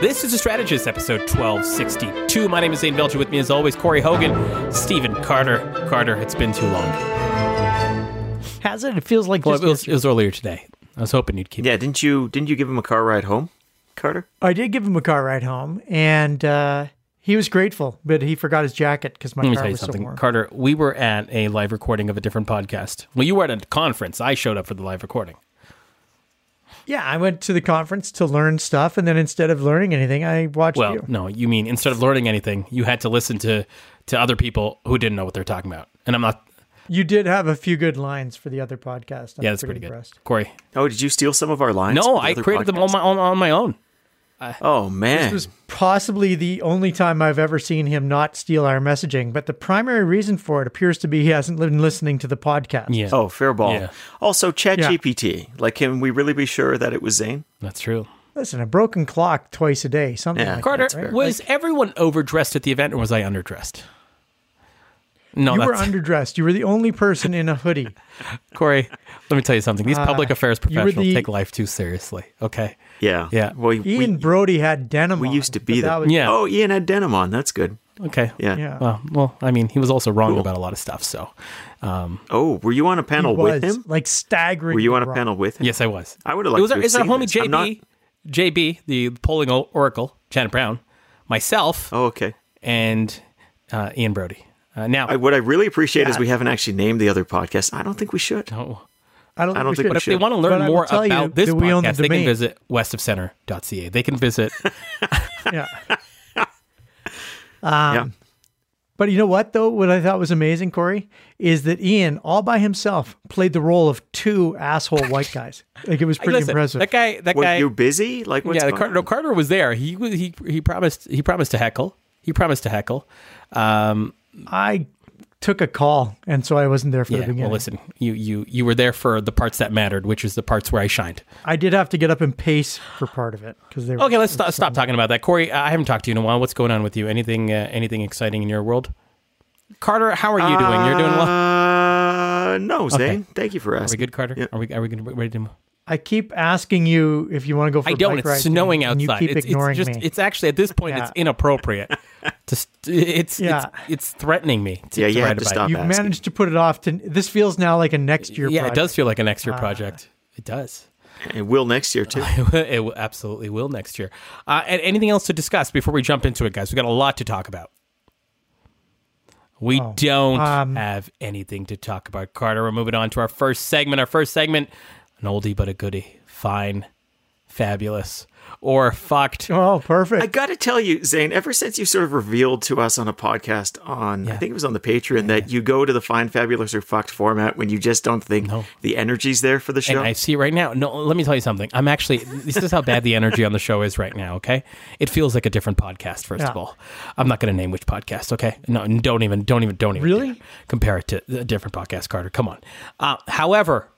This is a Strategist, episode 1262. My name is Zain Velji. With me, as always, Corey Hogan, Stephen Carter. Carter, it's been too long. Has it? It feels like Well, just it was, it was earlier today. I was hoping you'd keep Yeah, didn't you didn't you give him a car ride home, Carter? I did give him a car ride home, and uh, he was grateful, but he forgot his jacket because my Let me car tell you was so something, warm. Carter. We were at a live recording of a different podcast. Well, you were at a conference. I showed up for the live recording. Yeah, I went to the conference to learn stuff, and then instead of learning anything, I watched Well, you. no, you mean instead of learning anything, you had to listen to to other people who didn't know what they're talking about. And I'm not. You did have a few good lines for the other podcast. I'm Yeah, that's pretty, good, impressed. Corey. Oh, did you steal some of our lines? No, I other created them on my on, on my own. Oh man, This was possibly the only time I've ever seen him not steal our messaging, but the primary reason for it appears to be he hasn't been listening to the podcast. Yeah. oh fair ball. Yeah. Also, ChatGPT. Like, can we really be sure that it was Zain? That's true. Listen, a broken clock twice a day, something Yeah. like Carter, that. right? was everyone overdressed at the event, or was I underdressed? No, You were underdressed. You were the only person in a hoodie. Corey. Let me tell you something. These public affairs Uh, you professionals the- take life too seriously. Okay. Yeah. Yeah. Well, we, Ian Brodie had denim. we on, used to but be that was- Yeah. Oh, Ian had denim on. That's good. Okay. Yeah. Yeah. Well, well, I mean, he was also wrong Cool. about a lot of stuff. So, um, Oh, were you on a he panel was with him? like staggering. Were you on a wrong. panel with him? yes, I was. I would have It liked was to our, have it's our homie JB, not- JB, the polling oracle, Janet Brown, myself, Oh, okay. and uh, Ian Brodie. Uh, now, I, what I really appreciate is we haven't actually named the other podcast. I don't think we should. oh, I don't, I don't think, think we we if they should. should. want to learn I will more tell you about this that we own the podcast, they can domain. visit westofcenter.ca. They can visit. Yeah. yeah. But you know what, though? What I thought was amazing, Corey, is that Ian, all by himself, played the role of two asshole white guys. Like it was pretty Listen, impressive. That guy. That Were guy. you busy? Like, what's yeah, going Carter, no. Carter was there. He was. He he promised. He promised to heckle. He promised to heckle. Um, I took a call, and so I wasn't there for the beginning. Well, listen. You you you were there for the parts that mattered, which is the parts where I shined. I did have to get up and pace for part of it because they. Were, Okay, let's stop, stop talking about that. Corey, I haven't talked to you in a while. What's going on with you? Anything uh, anything exciting in your world? Carter, how are you doing? You're doing well. Uh, no, Zain. Thank you for asking. Are we good, Carter? Yeah. Are we are we gonna, ready to? I keep asking you if you want to go for I a don't. bike It's snowing and outside. You keep it's, ignoring it's just. me. It's actually at this point. It's inappropriate. To st- it's, Yeah. it's it's threatening me. To, Yeah, to you have to about stop. You've managed to put it off to. This feels now like a next year. Yeah, project. it does feel like an next year project. It does. It will next year too. it will, absolutely will next year. Uh, and anything else to discuss before we jump into it, guys? We got a lot to talk about. We Oh, don't um, have anything to talk about, Carter. We're moving on to our first segment. Our first segment, an oldie but a goodie. Fine, fabulous, or fucked. Oh, perfect. I got to tell you, Zain, ever since you sort of revealed to us on a podcast on, I think it was on the Patreon, that you go to the fine, fabulous, or fucked format when you just don't think the energy's there for the show. And I see right now. No, let me tell you something. I'm actually. This is how bad the energy on the show is right now. Okay, it feels like a different podcast. First of all, I'm not going to name which podcast. Okay, no, and don't even, don't even, don't even. Really? compare it to a different podcast, Carter. Come on. Uh, however,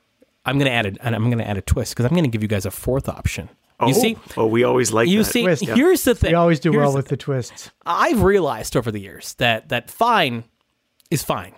I'm going to add it, and I'm going to add a twist because I'm going to give you guys a fourth option. Oh, You see, oh, we always like you that. see. Twist, yeah. Here's the thing. we always do Here's well with the twists. I've realized over the years that that fine is fine.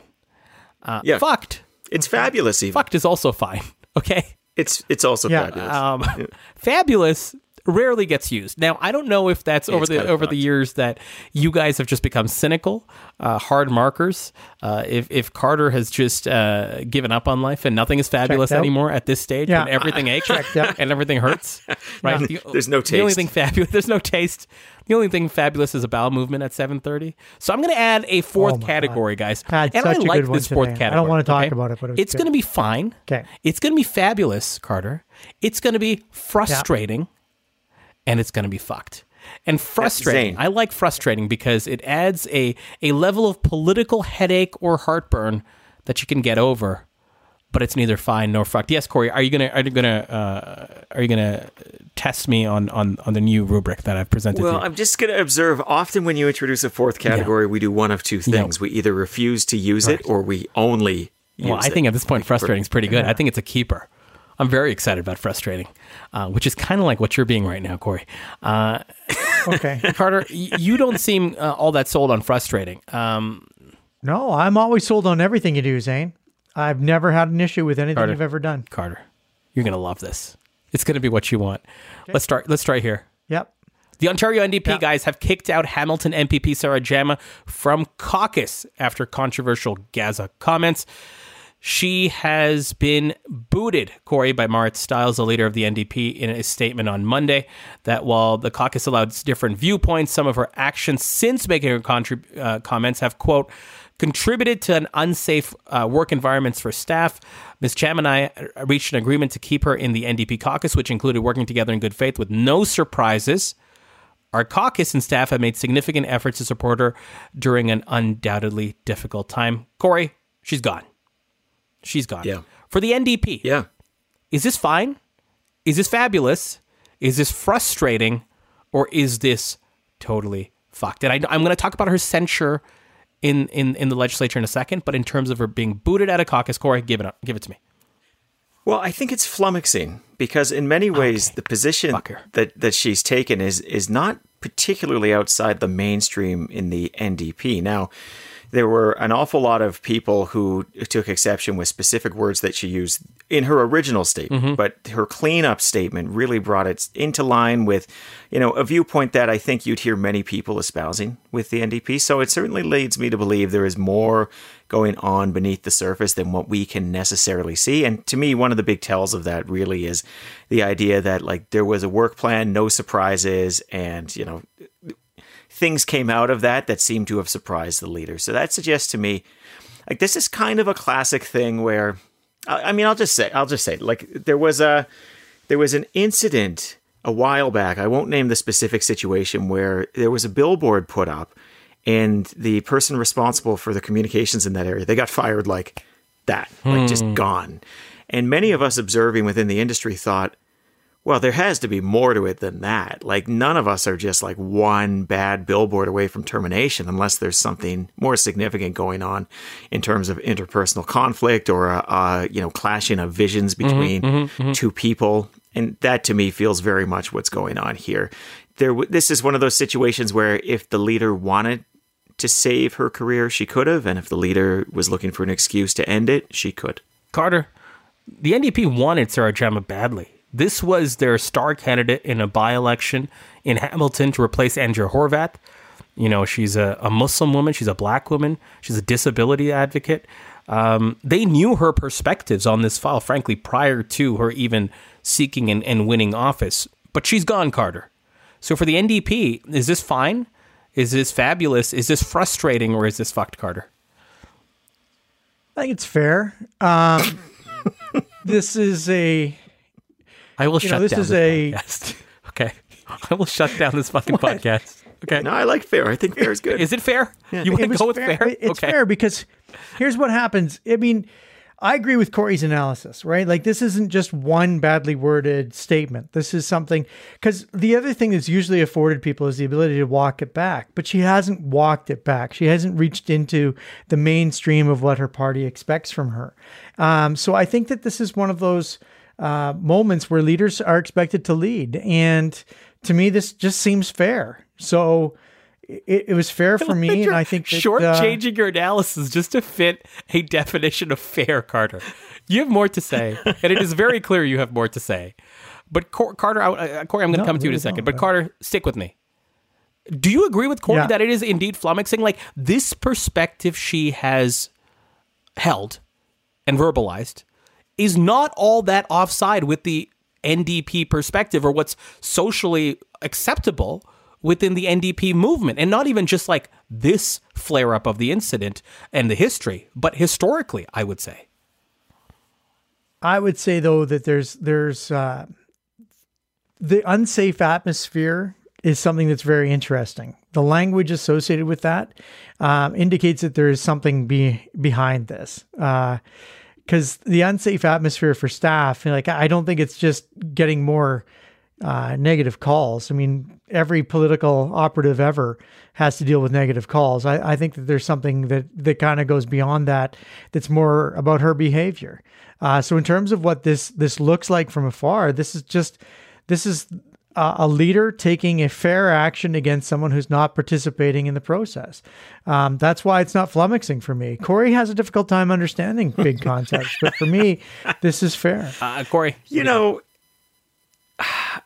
Uh, Yeah. Fucked. It's fabulous, even. Fucked is also fine. Okay. It's it's also Yeah, fabulous. um, fabulous rarely gets used. Now, I don't know if that's over the over the years that you guys have just become cynical, uh, hard markers. Uh, if if Carter has just uh, given up on life and nothing is fabulous Checked out. anymore at this stage, Yeah. when everything aches and everything hurts, right? The- There's no taste. The only thing fabulous. There's no taste. The only thing fabulous is a bowel movement at 7:30. So I'm going to add a fourth Oh category, guys. Had and I like this fourth today. I don't wanna talk okay? about it, but it it's going to be fine. Okay. It's going to be fabulous, Carter. It's going to be frustrating, and it's going to be fucked. And frustrating. I like frustrating because it adds a a level of political headache or heartburn that you can get over. But it's neither fine nor fucked. Yes, Corey, are you gonna are you gonna uh, are you gonna test me on, on on the new rubric that I've presented? Well, to you? I'm just going to observe. Often, when you introduce a fourth category, we do one of two things: we either refuse to use it, or we only. Use Well, I it. think at this point, frustrating is pretty good. I think it's a keeper. I'm very excited about frustrating, uh, which is kind of like what you're being right now, Corey. Uh, Okay. Carter, you don't seem uh, all that sold on frustrating. Um, no, I'm always sold on everything you do, Zain. I've never had an issue with anything Carter. you've ever done. Carter, you're gonna love this. It's gonna be what you want. Let's start. Let's start here. Yep. The Ontario NDP yeah. guys have kicked out Hamilton MPP Sarah Jama from caucus after controversial Gaza comments. She has been booted, Corey, by Marit Stiles, the leader of the NDP, in a statement on Monday that while the caucus allowed different viewpoints, some of her actions since making her contrib- uh, comments have, quote, contributed to an unsafe uh, work environments for staff. Ms. Jama and I reached an agreement to keep her in the NDP caucus, which included working together in good faith with no surprises. Our caucus and staff have made significant efforts to support her during an undoubtedly difficult time. Corey, she's gone. She's gone. Yeah. For the NDP. Yeah. Is this fine? Is this fabulous? Is this frustrating? Or is this totally fucked? And I, am going to talk about her censure in, in, in the legislature in a second, but in terms of her being booted out of caucus, Corey, give it up, give it to me. Well, I think it's flummoxing because in many ways okay. the position that, that she's taken is is not particularly outside the mainstream in the NDP. Now, there were an awful lot of people who took exception with specific words that she used in her original statement, mm-hmm. but her cleanup statement really brought it into line with, you know, a viewpoint that I think you'd hear many people espousing with the NDP. So it certainly leads me to believe there is more going on beneath the surface than what we can necessarily see. And to me, one of the big tells of that really is the idea that like there was a work plan, no surprises, and you know things came out of that that seemed to have surprised the leader. So that suggests to me, like this is kind of a classic thing where, I mean, I'll just say, I'll just say, like there was a, there was an incident a while back. I won't name the specific situation where there was a billboard put up, and the person responsible for the communications in that area they got fired like that, like just hmm. gone. And many of us observing within the industry thought, well, there has to be more to it than that. Like, none of us are just like one bad billboard away from termination unless there's something more significant going on in terms of interpersonal conflict or, a, a you know, clashing of visions mm-hmm, between mm-hmm, mm-hmm. two people. And that to me feels very much what's going on here. There, this is one of those situations where if the leader wanted to save her career, she could have. And if the leader was looking for an excuse to end it, she could. Carter, the NDP wanted Sarah Jama badly this was their star candidate in a by election in Hamilton to replace Andrea Horwath. You know, she's a, a Muslim woman, she's a black woman, she's a disability advocate. Um, they knew her perspectives on this file, frankly, prior to her even seeking and, and winning office. But she's gone, Carter. So for the NDP, is this fine? Is this fabulous? Is this frustrating? Or is this fucked, Carter? I think it's fair. Um, this is a I will you shut know, this down is this a podcast. okay. I will shut down this fucking what? podcast. Okay. No, I like fair. I think fair is good. is it fair? Yeah. You want to go with fair? fair? It's okay. fair because here's what happens. I mean, I agree with Corey's analysis, right? Like this isn't just one badly worded statement. This is something because the other thing that's usually afforded people is the ability to walk it back, but she hasn't walked it back. She hasn't reached into the mainstream of what her party expects from her. Um, so I think that this is one of those uh, moments where leaders are expected to lead. And to me, this just seems fair. So it, it was fair for me, and I think short uh, changing your analysis just to fit a definition of fair, Carter. You have more to say, and it is very clear you have more to say. But Cor- Carter, uh, Corey, I'm going to no, come to you in a second. But Carter, stick with me. Do you agree with Corey yeah. that it is indeed flummoxing? Like this perspective she has held and verbalized is not all that offside with the NDP perspective or what's socially acceptable within the NDP movement. And not even just like this flare up of the incident and the history, but historically, I would say. I would say though that there's there's uh, the unsafe atmosphere is something that's very interesting. The language associated with that um, indicates that there is something be, behind this. Uh, because the unsafe atmosphere for staff, like I don't think it's just getting more uh, negative calls. I mean, every political operative ever has to deal with negative calls. I, I think that there's something that that kind of goes beyond that. That's more about her behavior. Uh, so in terms of what this this looks like from afar, this is just this is uh, a leader taking a fair action against someone who's not participating in the process. Um, that's why it's not flummoxing for me. Corey has a difficult time understanding big concepts, but for me, this is fair. Uh, Corey, you know,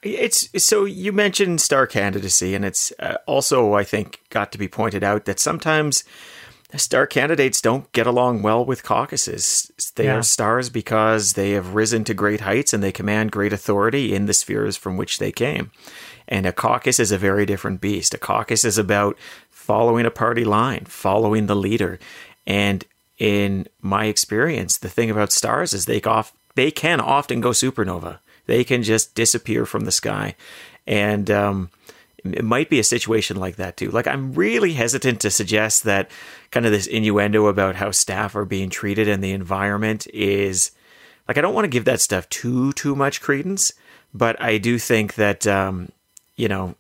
it's so you mentioned star candidacy, and it's uh, also I think got to be pointed out that sometimes star candidates don't get along well with caucuses. They Yeah. are stars because they have risen to great heights and they command great authority in the spheres from which they came. And a caucus is a very different beast. A caucus is about following a party line, following the leader. And in my experience, the thing about stars is they off they can often go supernova. They can just disappear from the sky. And um, it might be a situation like that too. Like I'm really hesitant to suggest that kind of this innuendo about how staff are being treated and the environment is like I don't want to give that stuff too too much credence, but I do think that um, you know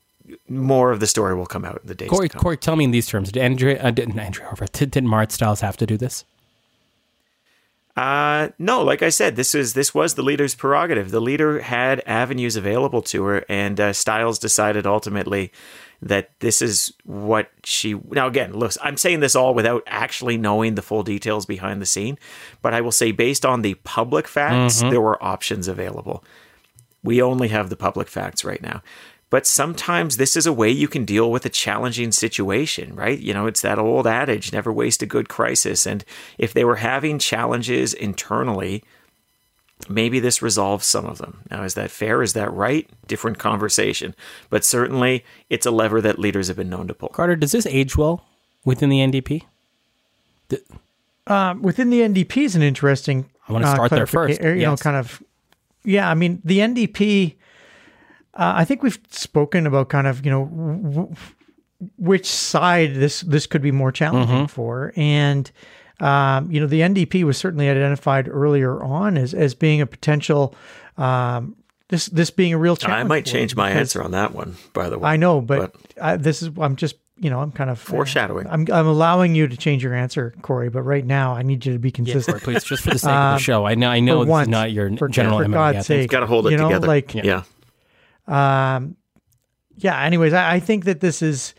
more of the story will come out in the days Corey, to come. Corey, tell me in these terms: Did Andrea, uh, didn't Andrea Horwath, did, did Marit Stiles have to do this? Uh, no, like I said, this was this was the leader's prerogative. The leader had avenues available to her, and uh, Stiles decided ultimately that this is what she. Now, again, look, I'm saying this all without actually knowing the full details behind the scene, but I will say, based on the public facts, there were options available. We only have the public facts right now. But sometimes this is a way you can deal with a challenging situation, right? You know, it's that old adage never waste a good crisis. And if they were having challenges internally, maybe this resolves some of them. Now, is that fair? Is that right? Different conversation. But certainly, it's a lever that leaders have been known to pull. Carter, does this age well within the NDP? Um, within the NDP is an interesting. I wanna start there first. clarifica- or, You know, Yes. kind of. Yeah, I mean the NDP. Uh, I think we've spoken about kind of you know w- w- which side this this could be more challenging Mm-hmm. for, and um, you know the NDP was certainly identified earlier on as as being a potential. Um, this this being a real challenge. I might change my answer on that one, by the way. I know, but, I, this is I'm just you know I'm kind of Foreshadowing. I'm I'm allowing you to change your answer, Corey. But right now, I need you to be consistent. Please, just for the sake of the show. I know, I know for this once, is not your for, general for MO, God's yeah, sake, Got to hold it you know, together. Like, yeah. yeah. Anyways, I, I think that this is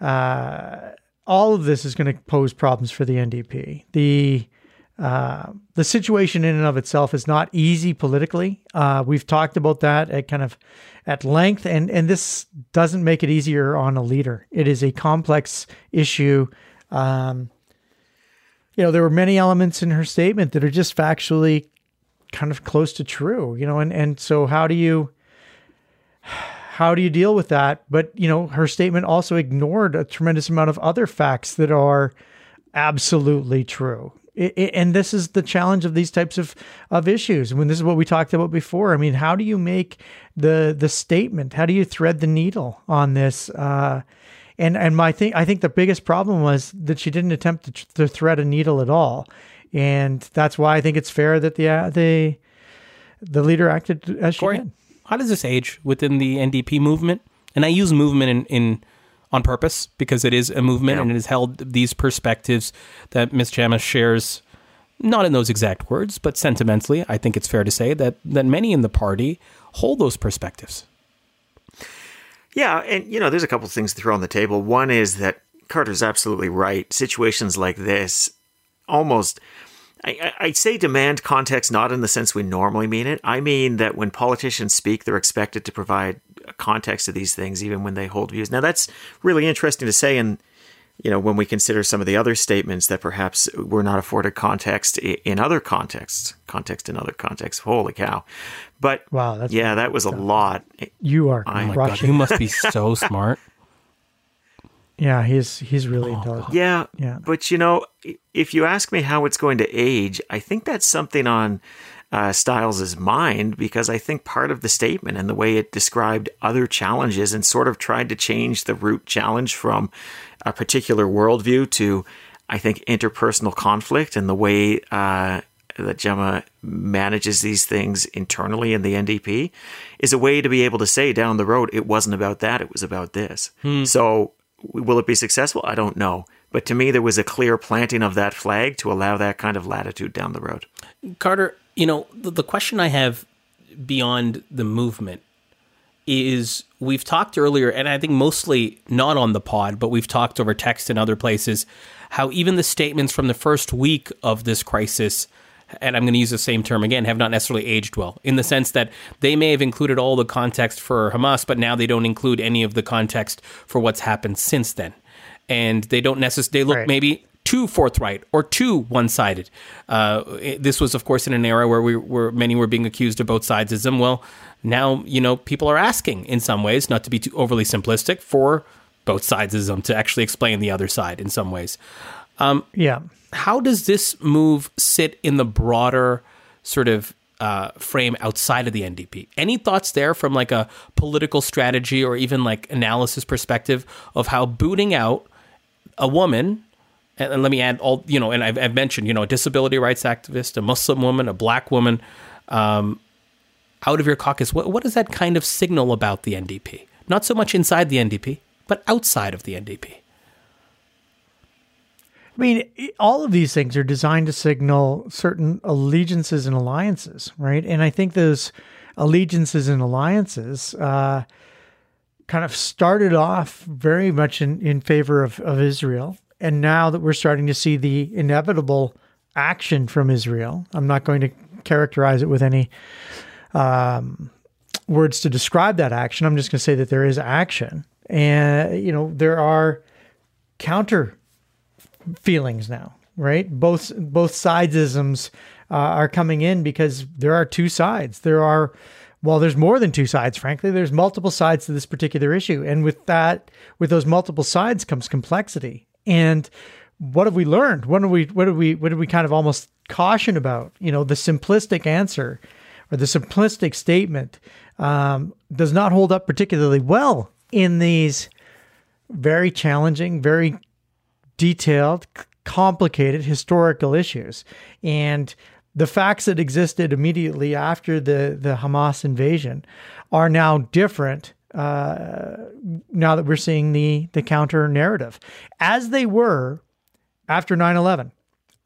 uh, all of this is going to pose problems for the NDP. The uh, the situation in and of itself is not easy politically. Uh, we've talked about that at kind of at length, and and this doesn't make it easier on a leader. It is a complex issue. Um, you know, there were many elements in her statement that are just factually kind of close to true. You know, and and so how do you how do you deal with that? But you know, her statement also ignored a tremendous amount of other facts that are absolutely true. I- I- and this is the challenge of these types of of issues. When this is what we talked about before. I mean, how do you make the the statement? How do you thread the needle on this? Uh, and and my thing, I think the biggest problem was that she didn't attempt to, to thread a needle at all, and that's why I think it's fair that the uh, the the leader acted as she Corey, did. How does this age within the NDP movement? And I use movement in, in on purpose because it is a movement Yeah. and it has held these perspectives that Ms. Jama shares, not in those exact words, but sentimentally. I think it's fair to say that that many in the party hold those perspectives. Yeah, and you know, there's a couple of things to throw on the table. One is that Carter's absolutely right. Situations like this almost I, I- I'd say demand context not in the sense we normally mean it. I mean that when politicians speak, they're expected to provide a context to these things, even when they hold views. Now, that's really interesting to say, and you know, when we consider some of the other statements that perhaps were not afforded context in other contexts, context in other contexts. Holy cow! But Wow, that's yeah, that was a lot. You are Oh my God, crushing. you must be so smart. Yeah, he's he's really Oh, intelligent. Yeah, Yeah. But you know, if you ask me how it's going to age, I think that's something on uh, Stiles's mind because I think part of the statement and the way it described other challenges and sort of tried to change the root challenge from a particular worldview to, I think, interpersonal conflict and the way. Uh, that Jama manages these things internally in the NDP is a way to be able to say down the road, it wasn't about that, it was about this. So, will it be successful? I don't know. But to me, there was a clear planting of that flag to allow that kind of latitude down the road. Carter, you know, the, the question I have beyond the movement is we've talked earlier, and I think mostly not on the pod, but we've talked over text and other places, how even the statements from the first week of this crisis and I'm going to use the same term again, have not necessarily aged well in the sense that they may have included all the context for Hamas, but now they don't include any of the context for what's happened since then. And they don't necessarily, they look right. maybe too forthright or too one-sided. Uh, this was, of course, in an era where we where many were being accused of both sidesism. Well, now you know people are asking, in some ways, not to be too overly simplistic, for both sidesism to actually explain the other side in some ways. Um, yeah. How does this move sit in the broader sort of uh, frame outside of the NDP? Any thoughts there from like a political strategy or even like analysis perspective of how booting out a woman and let me add all you know, and I've, I've, mentioned you know a disability rights activist, a Muslim woman, a black woman, um, out of your caucus. What, what does that kind of signal about the NDP? Not so much inside the NDP, but outside of the NDP. I mean, all of these things are designed to signal certain allegiances and alliances, right? And I think those allegiances and alliances uh, kind of started off very much in, in favor of, of Israel and now that we're starting to see the inevitable action from Israel, I'm not going to characterize it with any um, words to describe that action. I'm just going to say that there is action. And, you know, there are counter feelings now, right? Both both sidesisms uh, are coming in because there are two sides. There are well, there's more than two sides, frankly. There's multiple sides to this particular issue. And with that, with those multiple sides comes complexity. And what have we learned? What do we what do we what did we kind of almost caution about? You know, the simplistic answer or the simplistic statement um, does not hold up particularly well in these very challenging, very detailed, complicated historical issues. And the facts that existed immediately after the, the Hamas invasion are now different uh, now that we're seeing the the counter narrative, as they were after 9/11,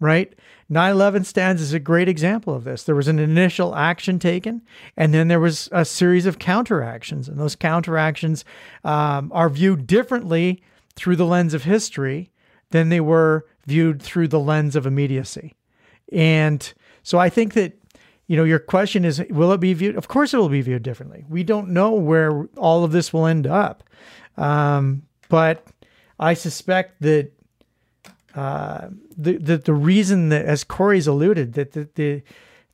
right? 9/11 stands as a great example of this. There was an initial action taken, and then there was a series of counteractions, and those counteractions um, are viewed differently through the lens of history than they were viewed through the lens of immediacy. And so I think that you know, your question is, will it be viewed? Of course, it will be viewed differently. We don't know where all of this will end up, um, but I suspect that uh, the, the the reason that, as Corey's alluded, that the the,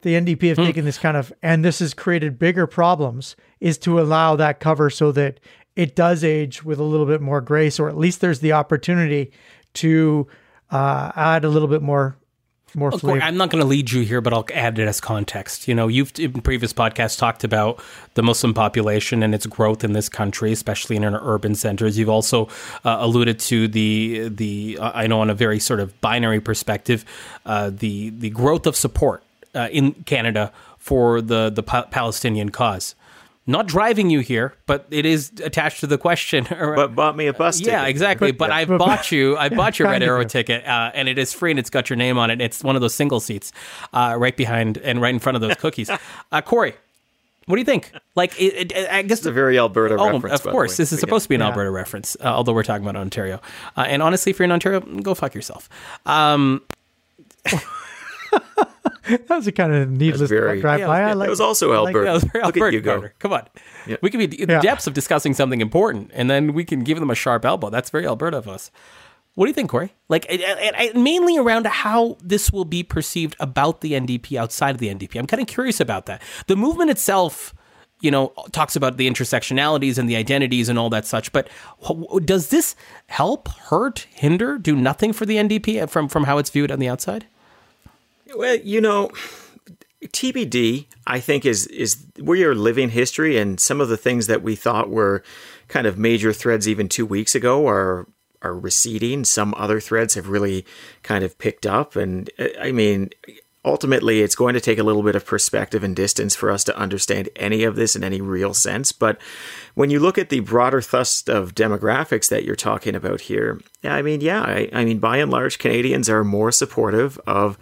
the NDP have hmm. taken this kind of, and this has created bigger problems, is to allow that cover so that it does age with a little bit more grace, or at least there's the opportunity to uh, add a little bit more more flavor. I'm not going to lead you here, but I'll add it as context. You know, you've in previous podcasts talked about the Muslim population and its growth in this country, especially in urban centers. You've also uh, alluded to the the uh, I know on a very sort of binary perspective, uh, the the growth of support uh, in Canada for the the pa- Palestinian cause not driving you here, but it is attached to the question. but bought me a bus ticket. Yeah, exactly. But I bought you, I bought your Red Arrow ticket, uh, and it is free, and it's got your name on it. It's one of those single seats, uh, right behind and right in front of those cookies. Uh, Corey, what do you think? Like, it, it, I guess it's a very Alberta oh, reference. Of course, this is supposed to be an yeah. Alberta reference, uh, although we're talking about Ontario. Uh, and honestly, if you're in Ontario, go fuck yourself. Um, that was a kind of needless very, drive yeah, by. I like, it was also Alberta. Like, yeah, was very Look Alberta, at you go. Come on. Yeah. We could be in the depths of discussing something important, and then we can give them a sharp elbow. That's very Alberta of us. What do you think, Corey? Like, mainly around how this will be perceived about the NDP outside of the NDP. I'm kind of curious about that. The movement itself, you know, talks about the intersectionalities and the identities and all that such. But does this help, hurt, hinder, do nothing for the NDP uh, from from how it's viewed on the outside? Well, you know, TBD, I think, is is we are living history, and some of the things that we thought were kind of major threads even two weeks ago are are receding. Some other threads have really kind of picked up, and I mean, ultimately, it's going to take a little bit of perspective and distance for us to understand any of this in any real sense. But when you look at the broader thrust of demographics that you're talking about here, I mean, yeah, I, I mean, by and large, Canadians are more supportive of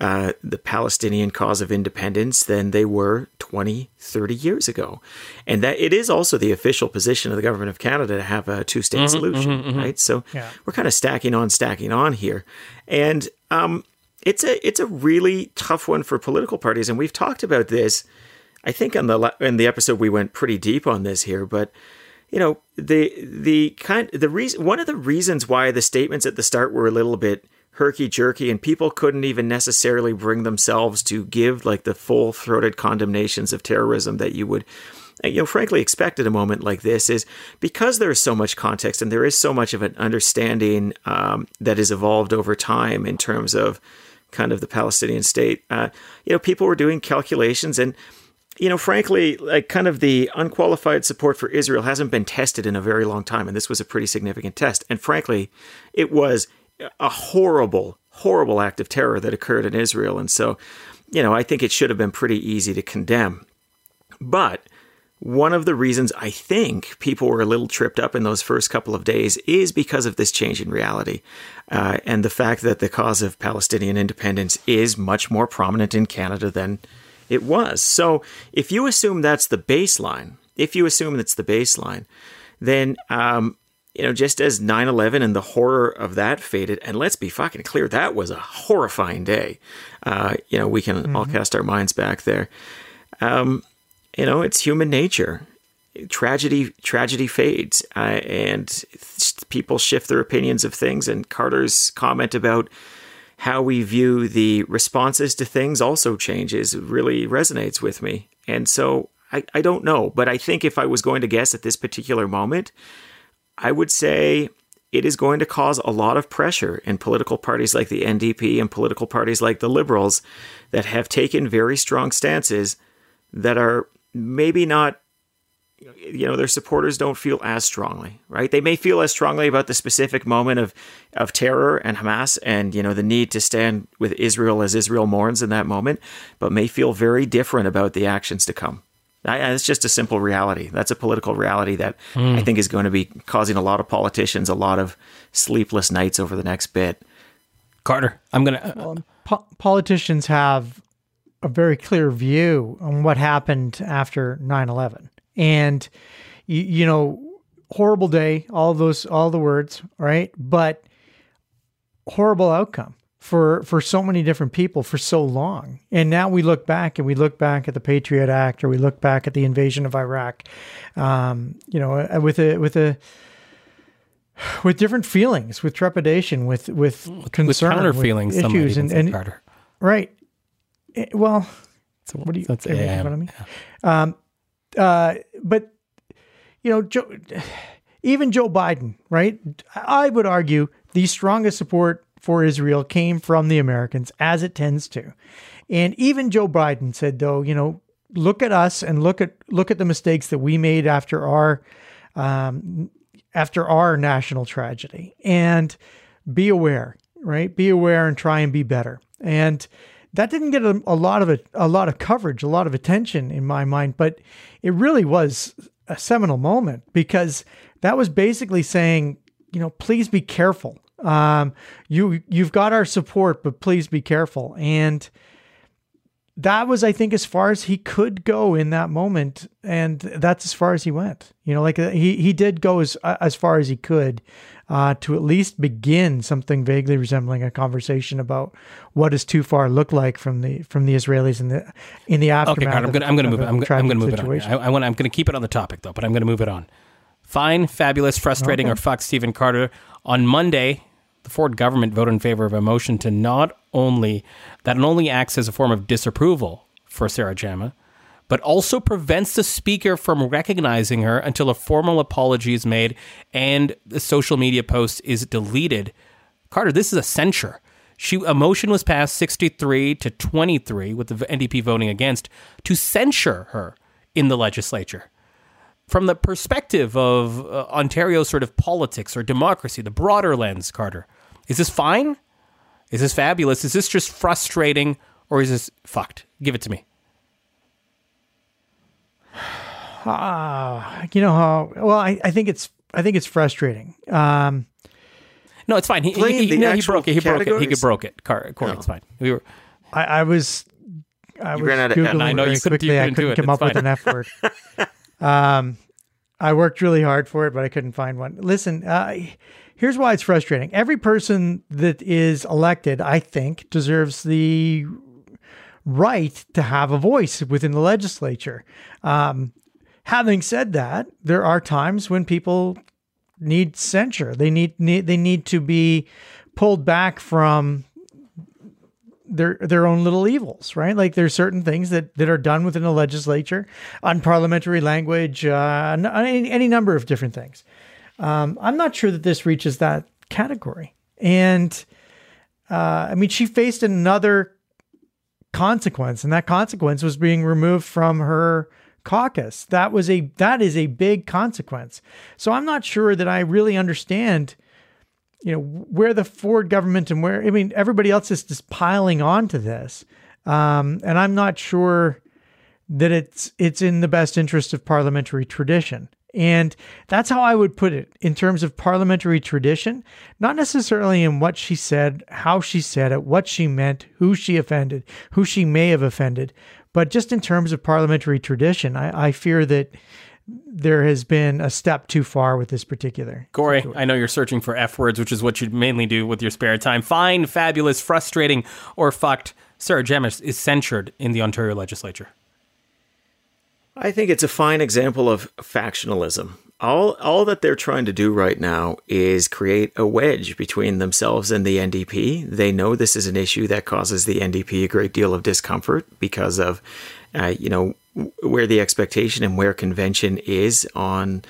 uh, the Palestinian cause of independence than they were 20, 30 years ago. And that it is also the official position of the government of Canada to have a two state mm-hmm, solution, mm-hmm, mm-hmm. right? So yeah. we're kind of stacking on, stacking on here. And um, it's a it's a really tough one for political parties, and we've talked about this. I think on the in the episode we went pretty deep on this here, but you know the the kind the reason one of the reasons why the statements at the start were a little bit herky jerky and people couldn't even necessarily bring themselves to give like the full throated condemnations of terrorism that you would you know frankly expect at a moment like this is because there is so much context and there is so much of an understanding um, that has evolved over time in terms of kind of the Palestinian state. Uh, you know, people were doing calculations and you know, frankly, like kind of the unqualified support for Israel hasn't been tested in a very long time, and this was a pretty significant test. And frankly, it was a horrible, horrible act of terror that occurred in Israel. And so, you know, I think it should have been pretty easy to condemn. But one of the reasons I think people were a little tripped up in those first couple of days is because of this change in reality uh, and the fact that the cause of Palestinian independence is much more prominent in Canada than it was. So if you assume that's the baseline, if you assume that's the baseline, then um, you know, just as 9 11 and the horror of that faded, and let's be fucking clear, that was a horrifying day. Uh, you know, we can mm-hmm. all cast our minds back there. Um, you know, it's human nature. Tragedy, tragedy fades, uh, and people shift their opinions of things. And Carter's comment about how we view the responses to things also changes. really resonates with me. And so I, I don't know, but I think if I was going to guess at this particular moment, I would say it is going to cause a lot of pressure in political parties like the NDP and political parties like the Liberals that have taken very strong stances that are maybe not you know their supporters don't feel as strongly right? They may feel as strongly about the specific moment of of terror and Hamas and you know the need to stand with Israel as Israel mourns in that moment but may feel very different about the actions to come it's just a simple reality. That's a political reality that mm. I think is going to be causing a lot of politicians a lot of sleepless nights over the next bit. Carter, I'm going to. Uh, well, po- politicians have a very clear view on what happened after 9 11. And, you, you know, horrible day, all those, all the words, right? But horrible outcome for for so many different people for so long. And now we look back and we look back at the Patriot Act or we look back at the invasion of Iraq, um, you know, uh, with a with a with different feelings, with trepidation, with with concern, with counter feelings, issues, and, and Carter. right. It, eh, well, so, what do you? That's yeah, what I mean. Yeah. Um, uh, but you know, Joe, even Joe Biden, right? I would argue the strongest support for Israel came from the Americans, as it tends to. And even Joe Biden said, though, you know, look at us and look at look at the mistakes that we made after our um, after our national tragedy, and be aware, right? Be aware and try and be better. And that didn't get a, a lot of it, a lot of coverage, a lot of attention in my mind, but it really was a seminal moment because that was basically saying, you know, please be careful um, you you've got our support, but please be careful. And that was, I think, as far as he could go in that moment, and that's as far as he went. You know, like uh, he he did go as uh, as far as he could uh, to at least begin something vaguely resembling a conversation about what does too far look like from the from the Israelis in the in the aftermath. Okay, I'm going I'm to move it. I'm, I'm going to move situation. it on. I, I want I'm going to keep it on the topic though, but I'm going to move it on. Fine, fabulous, frustrating, okay. or fuck Stephen Carter. On Monday, the Ford government voted in favor of a motion to not only that only acts as a form of disapproval for Sarah Jama, but also prevents the speaker from recognizing her until a formal apology is made and the social media post is deleted. Carter, this is a censure. She, a motion was passed 63 to 23 with the NDP voting against to censure her in the legislature from the perspective of uh, Ontario sort of politics or democracy, the broader lens, Carter, is this fine? Is this fabulous? Is this just frustrating or is this fucked? Give it to me. Uh, you know how well I, I think it's I think it's frustrating. Um, no, it's fine. He, he, he, no, he broke it. He broke it. He could broke it. Car, Corey, no. it's fine. We were. I, I was. I you was ran out of, I know you couldn't, quickly. You couldn't I couldn't come up fine. with an F word. um, I worked really hard for it, but I couldn't find one. Listen, uh, here's why it's frustrating. Every person that is elected, I think, deserves the right to have a voice within the legislature. Um, having said that, there are times when people need censure. They need, need they need to be pulled back from their their own little evils, right? Like there's certain things that that are done within the legislature unparliamentary language, uh, any, any number of different things. Um, I'm not sure that this reaches that category. And uh, I mean, she faced another consequence, and that consequence was being removed from her caucus. That was a that is a big consequence. So I'm not sure that I really understand you know where the Ford government and where I mean everybody else is just piling onto this, um, and I'm not sure that it's it's in the best interest of parliamentary tradition. And that's how I would put it in terms of parliamentary tradition, not necessarily in what she said, how she said it, what she meant, who she offended, who she may have offended, but just in terms of parliamentary tradition. I, I fear that there has been a step too far with this particular. Corey. I know you're searching for F words, which is what you mainly do with your spare time. Fine, fabulous, frustrating, or fucked. Sarah Jemis is censured in the Ontario legislature. I think it's a fine example of factionalism. All, all that they're trying to do right now is create a wedge between themselves and the NDP. They know this is an issue that causes the NDP a great deal of discomfort because of, uh, you know, where the expectation and where convention is on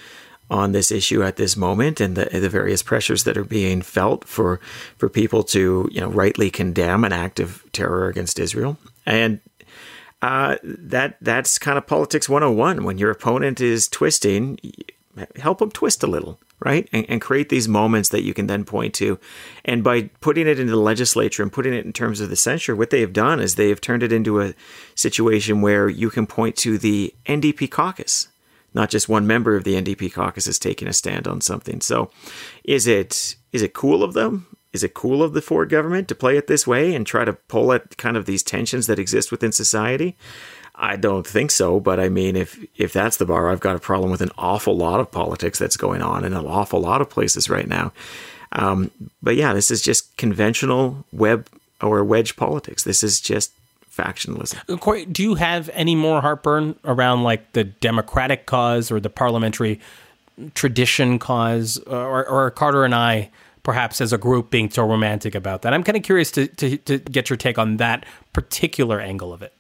on this issue at this moment and the, the various pressures that are being felt for for people to you know rightly condemn an act of terror against Israel and uh, that that's kind of politics 101 when your opponent is twisting help them twist a little right? And, and, create these moments that you can then point to. And by putting it into the legislature and putting it in terms of the censure, what they have done is they have turned it into a situation where you can point to the NDP caucus. Not just one member of the NDP caucus is taking a stand on something. So, is it is it cool of them? Is it cool of the Ford government to play it this way and try to pull at kind of these tensions that exist within society? I don't think so, but I mean, if if that's the bar, I've got a problem with an awful lot of politics that's going on in an awful lot of places right now. Um, but yeah, this is just conventional web or wedge politics. This is just factionalism. Uh, Corey, do you have any more heartburn around like the democratic cause or the parliamentary tradition cause, or, or Carter and I? Perhaps as a group being so romantic about that. I'm kind of curious to, to, to get your take on that particular angle of it.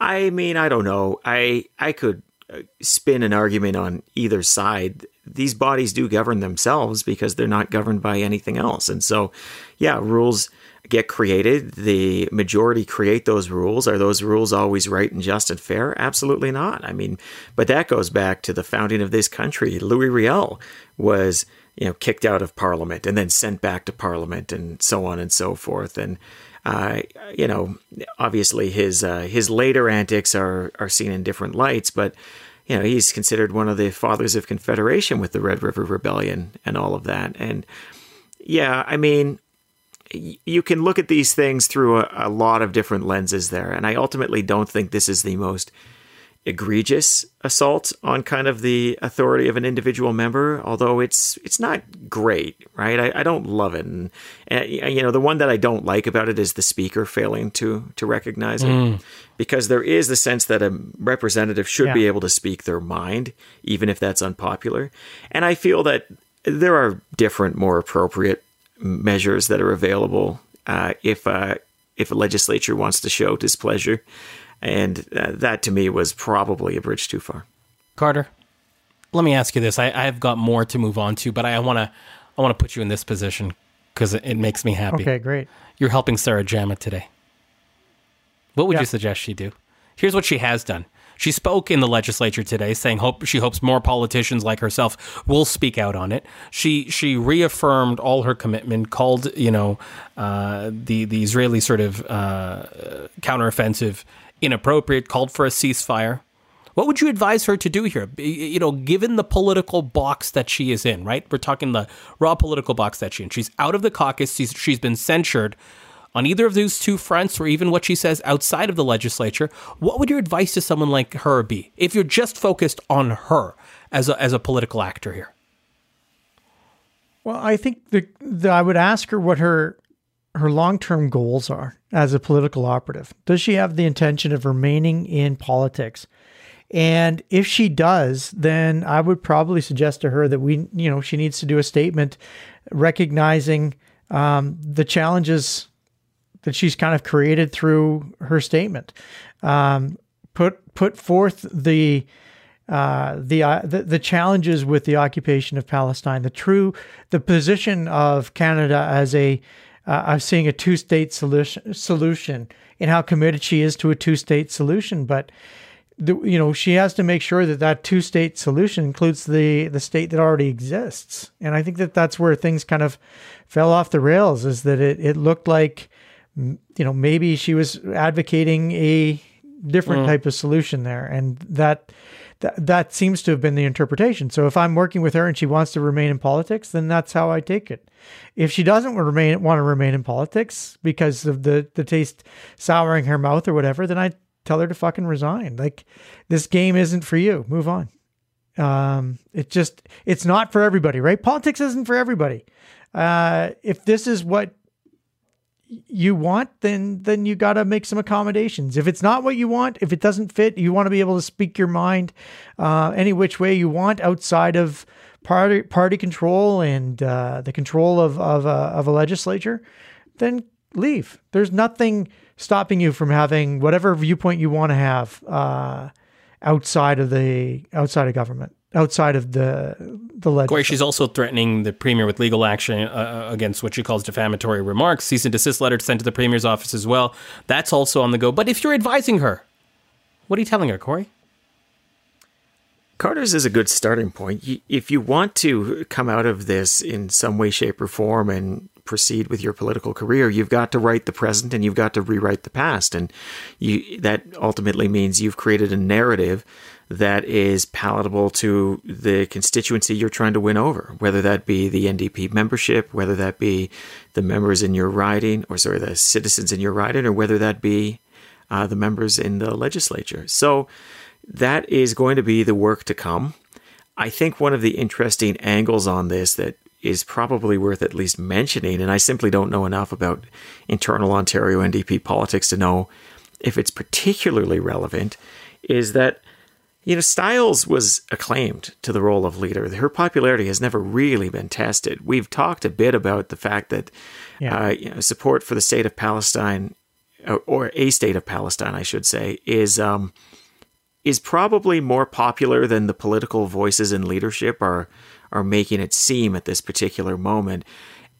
I mean, I don't know. I I could uh, spin an argument on either side. These bodies do govern themselves because they're not governed by anything else. And so, yeah, rules get created. The majority create those rules. Are those rules always right and just and fair? Absolutely not. I mean, but that goes back to the founding of this country. Louis Riel was, you know, kicked out of parliament and then sent back to parliament and so on and so forth. And uh, you know, obviously his uh, his later antics are are seen in different lights, but you know he's considered one of the fathers of Confederation with the Red River Rebellion and all of that. And yeah, I mean, you can look at these things through a, a lot of different lenses there, and I ultimately don't think this is the most egregious assault on kind of the authority of an individual member, although it's it's not great, right? I, I don't love it, and, and, you know the one that I don't like about it is the speaker failing to to recognize it, mm. because there is the sense that a representative should yeah. be able to speak their mind, even if that's unpopular, and I feel that there are different, more appropriate measures that are available uh, if uh, if a legislature wants to show displeasure and uh, that to me was probably a bridge too far. Carter, let me ask you this. I, I've got more to move on to, but I want to I want to put you in this position because it, it, makes me happy. Okay, great. You're helping Sarah Jama today. What would yeah. you suggest she do? Here's what she has done. She spoke in the legislature today, saying hope she hopes more politicians like herself will speak out on it. She she reaffirmed all her commitment, called you know uh, the the Israeli sort of uh, counteroffensive inappropriate, called for a ceasefire. What would you advise her to do here? You know, given the political box that she is in, right? We're talking the raw political box that she in. She's out of the caucus. She's, she's been censured on either of those two fronts, or even what she says outside of the legislature, what would your advice to someone like her be if you're just focused on her as a, as a political actor here? Well, I think the I would ask her what her her long term goals are as a political operative. Does she have the intention of remaining in politics? And if she does, then I would probably suggest to her that we, you know, she needs to do a statement recognizing um, the challenges that she's kind of created through her statement. Um, put put forth the uh, the, uh, the the challenges with the occupation of Palestine, the true the position of Canada as a uh, of seeing a two state solution solution and how committed she is to a two state solution, but. The, you know she has to make sure that that two state solution includes the the state that already exists and i think that that's where things kind of fell off the rails is that it, it looked like you know maybe she was advocating a different mm. type of solution there and that that that seems to have been the interpretation. So if I'm working with her and she wants to remain in politics, then that's how I take it. If she doesn't remain want to remain in politics because of the the taste souring her mouth or whatever, then I tell her to fucking resign. Like this game isn't for you. Move on. Um, it just it's not for everybody, right? Politics isn't for everybody. Uh, if this is what you want, then then you got to make some accommodations. If it's not what you want, if it doesn't fit, you want to be able to speak your mind uh, any which way you want outside of party party control and uh, the control of of a, of a legislature, then leave. There's nothing stopping you from having whatever viewpoint you want to have uh, outside of the outside of government outside of the the legislature. Corey, she's also threatening the premier with legal action uh, uh, against what she calls defamatory remarks. Cease and desist letter sent to the premier's office as well. That's also on the go. But if you're advising her, what are you telling her, Corey? Carter's is a good starting point. If you want to come out of this in some way, shape, or form and proceed with your political career, you've got to write the present and you've got to rewrite the past. And you, that ultimately means you've created a narrative that is palatable to the constituency you're trying to win over, whether that be the NDP membership, whether that be the members in your riding, or sorry, the citizens in your riding, or whether that be uh, the members in the legislature. So that is going to be the work to come. I think one of the interesting angles on this that is probably worth at least mentioning, and I simply don't know enough about internal Ontario NDP politics to know if it's particularly relevant, is that you know, Stiles was acclaimed to the role of leader. Her popularity has never really been tested. We've talked a bit about the fact that yeah. uh, you know, support for the state of Palestine, or, or, a state of Palestine, I should say, is um, is probably more popular than the political voices in leadership are are making it seem at this particular moment.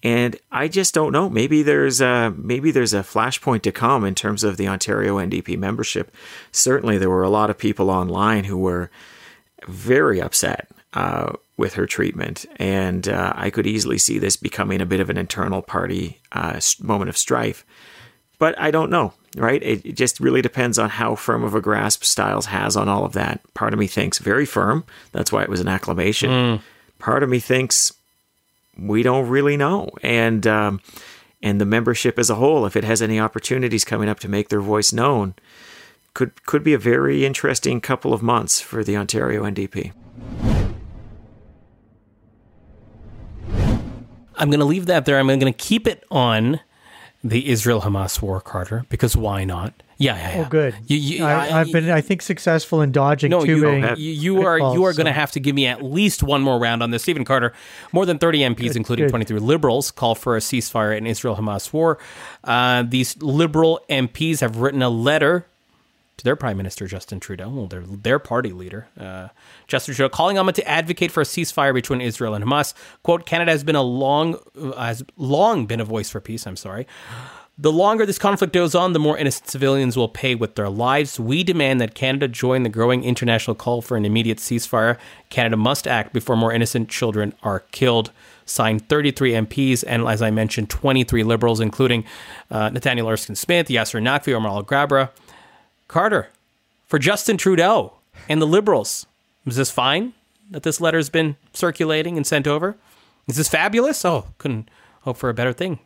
And I just don't know. Maybe there's a maybe there's a flashpoint to come in terms of the Ontario NDP membership. Certainly, there were a lot of people online who were very upset uh, with her treatment, and uh, I could easily see this becoming a bit of an internal party uh, moment of strife. But I don't know, right? It, it just really depends on how firm of a grasp Stiles has on all of that. Part of me thinks very firm. That's why it was an acclamation. Mm. Part of me thinks we don't really know. And um, and the membership as a whole, if it has any opportunities coming up to make their voice known, could could be a very interesting couple of months for the Ontario NDP. I'm going to leave that there. I'm going to keep it on the Israel Hamas war, Carter, because why not? Yeah, yeah, yeah. Oh, good. You, you, I, have been, I think, successful in dodging no, you, you are you are so. going to have to give me at least one more round on this. Stephen Carter, more than 30 MPs, good, including good. 23 liberals, call for a ceasefire in Israel-Hamas war. Uh, these liberal MPs have written a letter to their Prime Minister Justin Trudeau, well, their their party leader, uh, Justin Trudeau, calling on them to advocate for a ceasefire between Israel and Hamas. "Quote: Canada has been a long has long been a voice for peace. I'm sorry." The longer this conflict goes on, the more innocent civilians will pay with their lives. We demand that Canada join the growing international call for an immediate ceasefire. Canada must act before more innocent children are killed. Signed 33 MPs and, as I mentioned, 23 Liberals, including uh, Nathaniel Erskine Smith, Yasir Naqvi, Omar Alghabra. Carter, for Justin Trudeau and the Liberals, is this fine that this letter has been circulating and sent over? Is this fabulous? Oh, couldn't hope for a better thing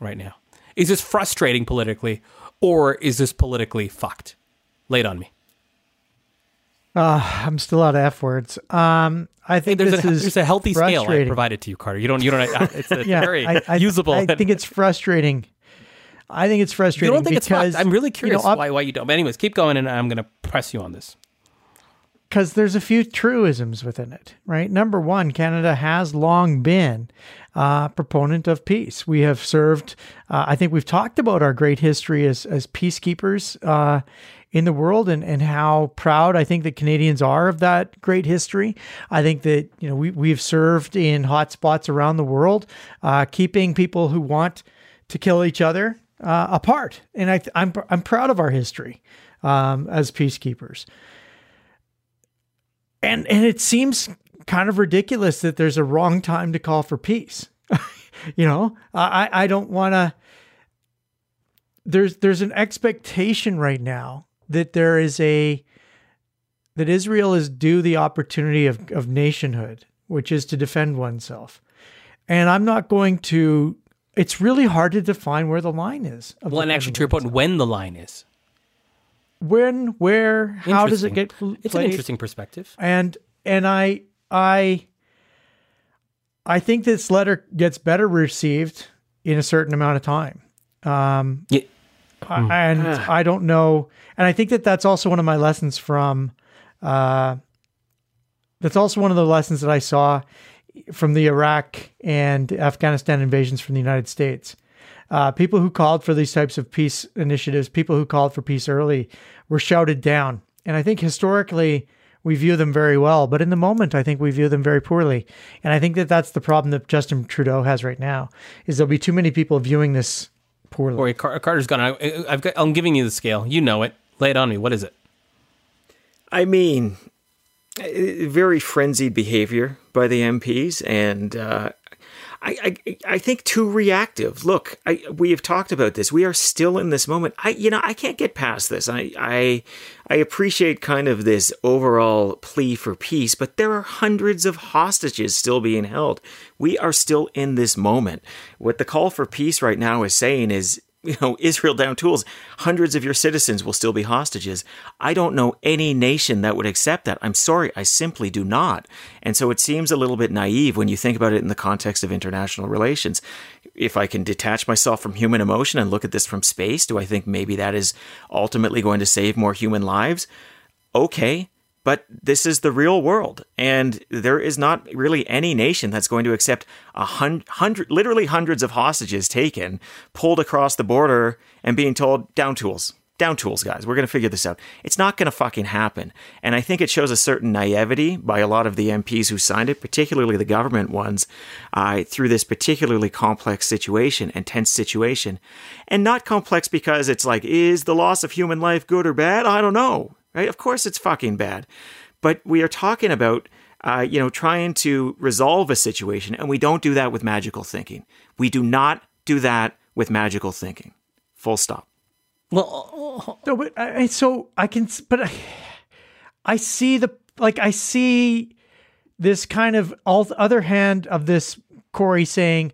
right now. Is this frustrating politically, or is this politically fucked? It on me. Uh, I'm still out of f words. Um, I think There's this a, is there's a healthy scale I provided to you, Carter. You don't. You don't. It's a Yeah, very I, I, usable. I think it's frustrating. I think it's you frustrating. don't think it's because, fucked. I'm really you know, curious why why you don't. But anyways, keep going, and I'm going to press you on this. because there's a few truisms within it, right? Number one, Canada has long been a proponent of peace. We have served. Uh, I think we've talked about our great history as as peacekeepers uh, in the world, and and how proud I think that Canadians are of that great history. I think that you know we we've served in hot spots around the world, uh, keeping people who want to kill each other uh, apart, and I, I'm I'm proud of our history um, as peacekeepers and and it seems kind of ridiculous that there's a wrong time to call for peace. you know, I I don't want to. There's there's an expectation right now that there is a that Israel is due the opportunity of of nationhood, which is to defend oneself, and I'm not going to. It's really hard to define where the line is. of Well, and actually, to your point, when the line is, when, where, how does it get played? It's an interesting perspective. and and I I I think this letter gets better received in a certain amount of time. Um, Yeah. I- and I don't know, and I think that that's also one of my lessons from. Uh, that's also one of the lessons that I saw from the Iraq and Afghanistan invasions from the United States. Uh, people who called for these types of peace initiatives, people who called for peace early, were shouted down. And I think historically we view them very well, but in the moment I think we view them very poorly. And I think that that's the problem that Justin Trudeau has right now is there'll be too many people viewing this poorly. Corey, Car- Carter's gone. I, I've got, I'm giving you the scale. You know it. Lay it on me. What is it? I mean, very frenzied behavior by the MPs, and uh, I, I I think too reactive. Look, I, we have talked about this. We are still in this moment. I you know I can't get past this. I I I appreciate kind of this overall plea for peace, but there are hundreds of hostages still being held. We are still in this moment. What the call for peace right now is saying is you know, Israel down tools, hundreds of your citizens will still be hostages. I don't know any nation that would accept that. I'm sorry, I simply do not. And so it seems a little bit naive when you think about it in the context of international relations. If I can detach myself from human emotion and look at this from space, do I think maybe that is ultimately going to save more human lives? Okay. But this is the real world, and there is not really any nation that's going to accept a hun- hundred, literally hundreds of hostages taken, pulled across the border, and being told down tools, down tools, guys. We're going to figure this out. It's not going to fucking happen. And I think it shows a certain naivety by a lot of the MPs who signed it, particularly the government ones, uh, through this particularly complex situation and tense situation. And not complex because it's like, is the loss of human life good or bad? I don't know right? Of course it's fucking bad. But we are talking about, uh, you know, trying to resolve a situation, and we don't do that with magical thinking. We do not do that with magical thinking. Full stop. Well, No, but I, I- so I can, but I, I see the like I see this kind of all other hand of this Corey saying,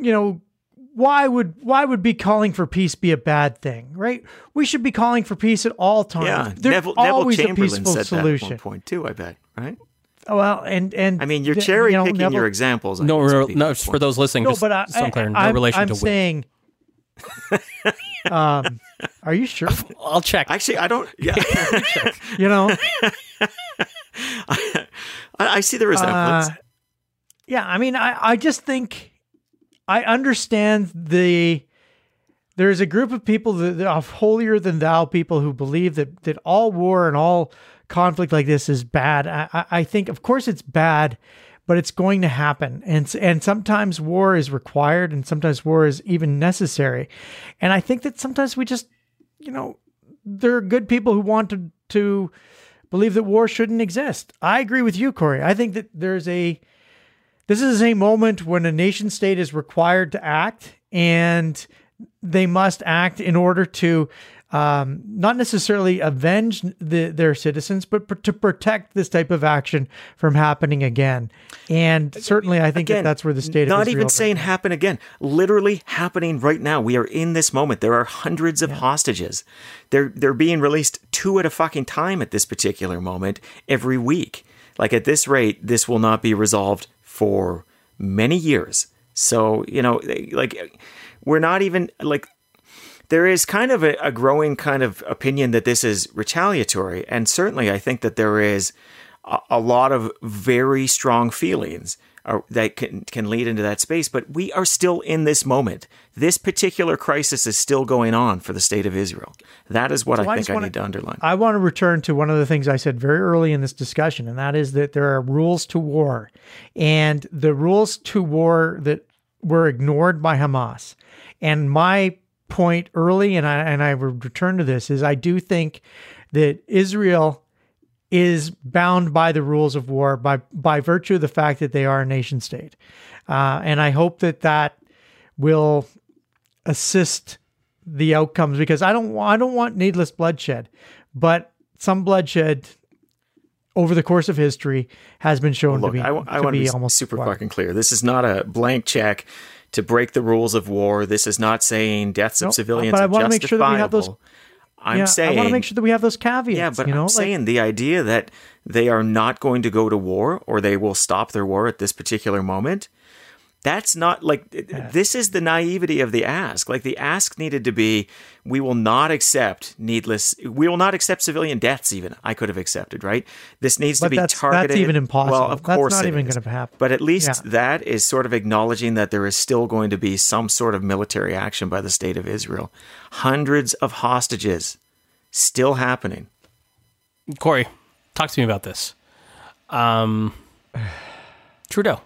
you know, why would why would be calling for peace be a bad thing, right? We should be calling for peace at all times. Yeah, There's Neville, Neville always a Chamberlain peaceful said solution. that at one point too. I bet, right? Well, and and I mean, you're th- cherry you know, picking Neville- your examples. I no, no, no. For those listening, No, just but I, so I'm clear, no I, I'm- relation I'm to Wit. saying. um, are you sure? I'll check. Actually, I don't. Yeah, You know, I, I see the resemblance. Uh, yeah, I mean, I, I just think I understand the. There's a group of people that are holier than thou people who believe that that all war and all conflict like this is bad. I, I- I think, of course, it's bad, but it's going to happen, and and sometimes war is required, and sometimes war is even necessary, and I think that sometimes we just, you know, there are good people who want to to believe that war shouldn't exist. I agree with you, Corey. I think that there's a this is a moment when a nation state is required to act and they must act in order to um, not necessarily avenge the, their citizens, but pr- to protect this type of action from happening again. And certainly, I think Again, that that's where the state not even saying happen again literally happening right now. We are in this moment. There are hundreds of hostages. They're they're being released two at a fucking time at this particular moment every week. Like at this rate this will not be resolved for many years. So you know like we're not even like there is kind of a, a growing kind of opinion that this is retaliatory. And certainly i think that there is a, a lot of very strong feelings are, that can, can lead into that space but we are still in this moment this particular crisis is still going on for the state of israel that is what So i I think i wanna- need to underline I want to return to one of the things I said very early in this discussion, and that is that there are rules to war. And the rules to war that were ignored by Hamas. And my point early, and I and I would return to this, is I do think that Israel is bound by the rules of war by by virtue of the fact that they are a nation state. Uh, and I hope that that will assist the outcomes because I don't I don't want needless bloodshed, but some bloodshed over the course of history has been shown Look, to be I, I to want to be be almost super fucking clear. This is not a blank check to break the rules of war. This is not saying deaths of civilians but I are wanna make sure that we have those- justifiable. I'm yeah, saying I want to make sure that we have those caveats. Yeah, but you know, I'm like, saying the idea that they are not going to go to war or they will stop their war at this particular moment, that's not like this is the naivety of the ask. Like the ask needed to be we will not accept needless we will not accept civilian deaths even. I could have accepted, right? This needs But to be that's- that's targeted. even impossible. Well, of That's course not it even gonna happen. But at least Yeah. that is sort of acknowledging that there is still going to be some sort of military action by the state of Israel. Hundreds of hostages still happening. Corey, talk to me about this. Um, Trudeau,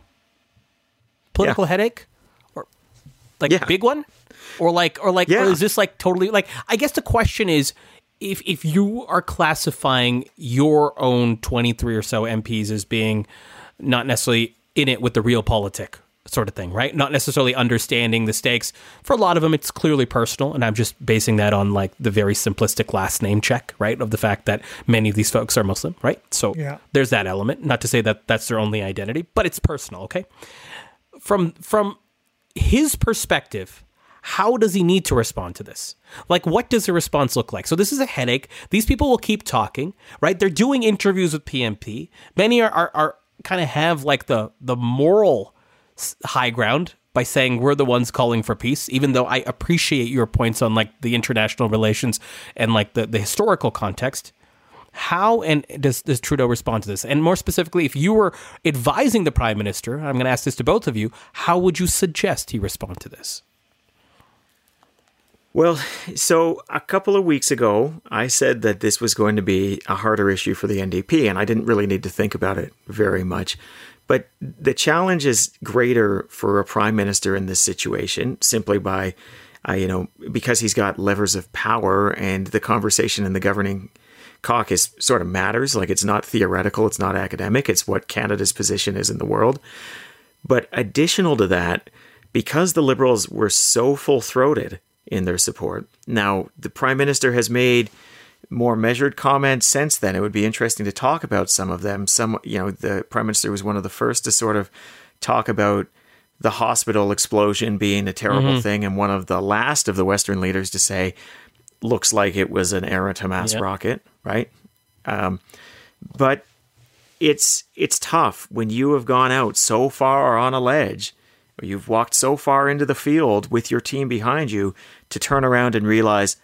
political Yeah. headache, or like Yeah. big one, or like, or like, Yeah. or is this like totally like? I guess the question is, if if you are classifying your own twenty three or so MPs as being not necessarily in it with the real politic sort of thing, right? Not necessarily understanding the stakes. For a lot of them, it's clearly personal, and I'm just basing that on like the very simplistic last name check, right? Of the fact that many of these folks are Muslim, right? So Yeah. there's that element. Not to say that that's their only identity, but it's personal, okay? From from his perspective, how does he need to respond to this? Like, what does the response look like? So, this is a headache. These people will keep talking, right? They're doing interviews with PMP. Many are, are, are kind of have like the, the moral high ground by saying we're the ones calling for peace, even though I appreciate your points on like the international relations and like the, the historical context. How and does, does Trudeau respond to this? And more specifically, if you were advising the prime minister, I'm going to ask this to both of you, how would you suggest he respond to this? Well, so a couple of weeks ago, I said that this was going to be a harder issue for the NDP, and I didn't really need to think about it very much. But the challenge is greater for a prime minister in this situation simply by, uh, you know, because he's got levers of power and the conversation in the governing caucus sort of matters. Like it's not theoretical, it's not academic, it's what Canada's position is in the world. But additional to that, because the Liberals were so full throated in their support, now the Prime Minister has made more measured comments since then. It would be interesting to talk about some of them. Some, you know, the Prime Minister was one of the first to sort of talk about the hospital explosion being a terrible thing, and one of the last of the Western leaders to say, looks like it was an errant Hamas Yep. rocket, right? Um, but it's it's tough when you have gone out so far on a ledge you've walked so far into the field with your team behind you to turn around and realize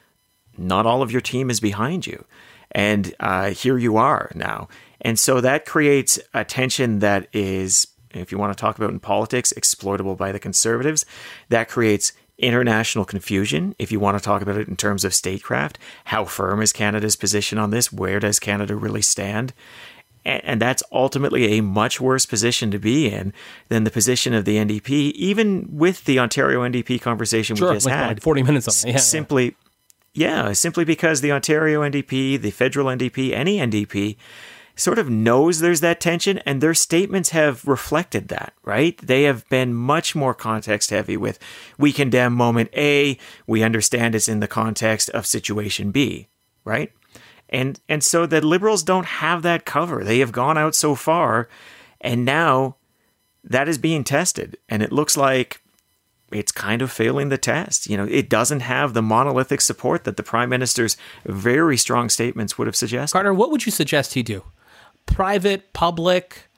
not all of your team is behind you. And uh, here you are now. And so that creates a tension that is if you want to talk about in politics exploitable by the conservatives. That creates international confusion if you want to talk about it in terms of statecraft. How firm is canada's position on this? Where does canada really stand and, and that's ultimately a much worse position to be in than the position of the NDP, even with the Ontario NDP conversation Sure, we just like, had. like 40 minutes on that. Yeah, yeah. simply, yeah, simply because the Ontario NDP, the federal NDP, any NDP sort of knows there's that tension and their statements have reflected that, right? They have been much more context heavy with we condemn moment A, we understand it's in the context of situation B, right? And and so the liberals don't have that cover. They have gone out so far and now that is being tested, and it looks like it's kind of failing the test. You know, it doesn't have the monolithic support that the prime minister's very strong statements would have suggested. Carter, what would you suggest he do? Private, public?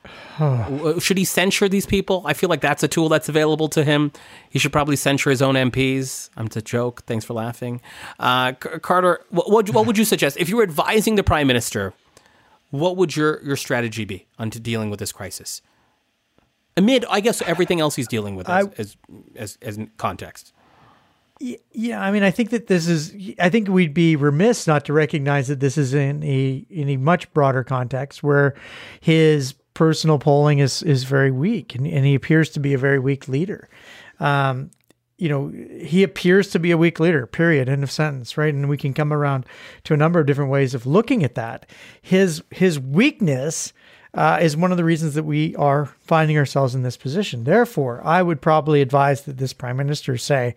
Should he censure these people? I feel like that's a tool that's available to him. He should probably censure his own MPs. I'm a joke. Thanks for laughing. Uh, C- Carter, what, what, what would you suggest if you were advising the prime minister? What would your your strategy be on to dealing with this crisis? Amid, I guess, everything else he's dealing with as, I- as, as, as context. Yeah, I mean, I think that this is. I think we'd be remiss not to recognize that this is in a in a much broader context where his personal polling is is very weak, and, and he appears to be a very weak leader. Um, you know, he appears to be a weak leader. Period. End of sentence. Right, and we can come around to a number of different ways of looking at that. His his weakness uh, is one of the reasons that we are finding ourselves in this position. Therefore, I would probably advise that this prime minister say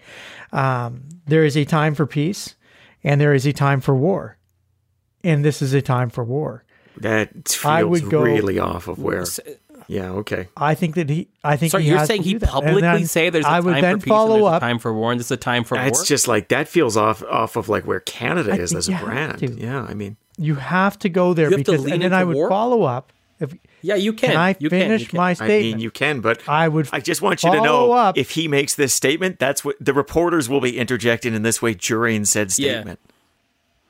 um, there is a time for peace and there is a time for war, and this is a time for war. That I feels would go- really off of where. Yeah, okay. I think that he. I think So he you're has saying to he do that. And publicly then say there's a I time would then for peace follow and there's up. a time for war and there's a time for It's war? just like that feels off off of like where Canada I is as a brand. to. Yeah, I mean, You have to go there You have to because, lean and then into I would war? follow up. If yeah, you can. can I you can, you finish can. my statement? I mean, you can, but I would I just want you to know up. if he makes this statement, that's what the reporters will be interjecting in this way during said Yeah.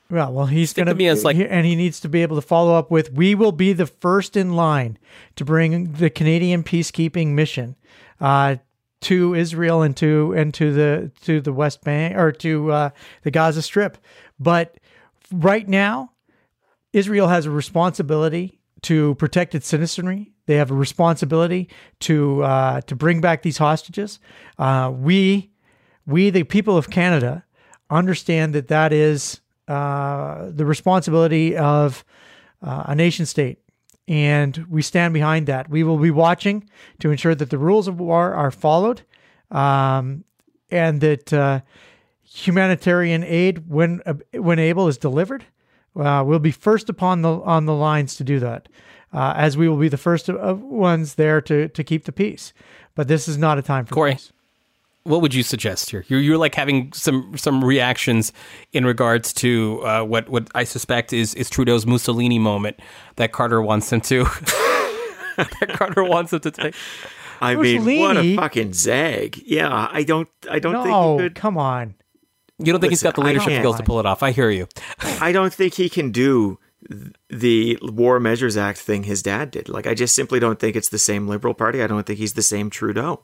Well, well, he's going to be as, like- and he needs to be able to follow up with, "We will be the first in line to bring the Canadian peacekeeping mission uh, to Israel and to and to the to the West Bank or to uh, the Gaza Strip." But right now, Israel has a responsibility to protect its citizenry. They have a responsibility to uh, to bring back these hostages. Uh, we, we, the people of Canada, understand that that is uh, the responsibility of uh, a nation state, and we stand behind that. We will be watching to ensure that the rules of war are followed, um, and that uh, humanitarian aid, when uh, when able, is delivered. Uh, we'll be first upon the on the lines to do that, uh, as we will be the first of, of ones there to to keep the peace. But this is not a time for Corey. peace. What would you suggest here? You're, you're like having some some reactions in regards to uh, what what I suspect is is Trudeau's Mussolini moment that Carter wants him to that Carter wants him to take. I mean, what a fucking zag. Yeah, I don't, I don't think No, he could. come on. You don't think he's got the leadership skills to pull it off? I hear you. I don't think he can do the War Measures Act thing his dad did. Like, I just simply don't think it's the same Liberal Party. I don't think he's the same Trudeau.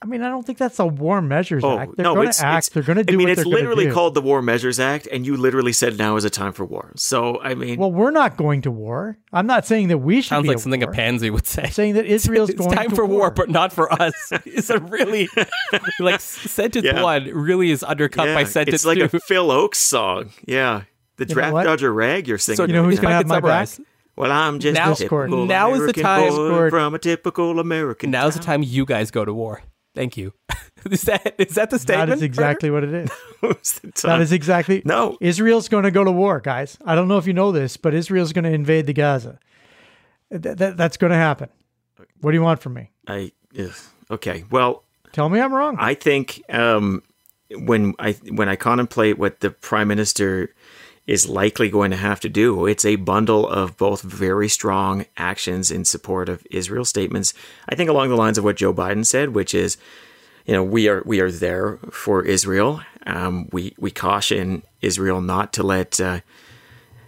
I mean, I don't think that's a War Measures Oh Act. They're no, going it's to act. it's- they're going to do I mean, what it's they're going to literally called the War Measures Act, and you literally said now is a time for war. So, I mean, Well, we're not going to war. I'm not saying that we should Sounds be like at something war. a pansy would say. I'm saying that Israel's it's going time to for war, but not for us. It's a really like sentence Yeah. one really is undercut yeah, by sentence it's like two. a Phil Ochs song. Yeah, the know Draft? Dodger rag you're singing. so you know who's gonna have my back? well, I'm just Now- a typical Now is the time- boy Discord. from a typical American. Now's the time you guys go to war. Thank you. is that is that the statement? That is exactly what it is. Now's the That time. is exactly. No. Israel's going to go to war, guys. I don't know if you know this, but Israel's going to invade the Gaza. Th- that- that's going to happen. What do you want from me? I ugh. okay. Well, Tell me I'm wrong. I think um, when I when I contemplate what the prime minister is likely going to have to do, it's a bundle of both very strong actions in support of Israel statements. I think along the lines of what Joe Biden said, which is, you know, we are we are there for Israel. Um, we we caution Israel not to let. Uh,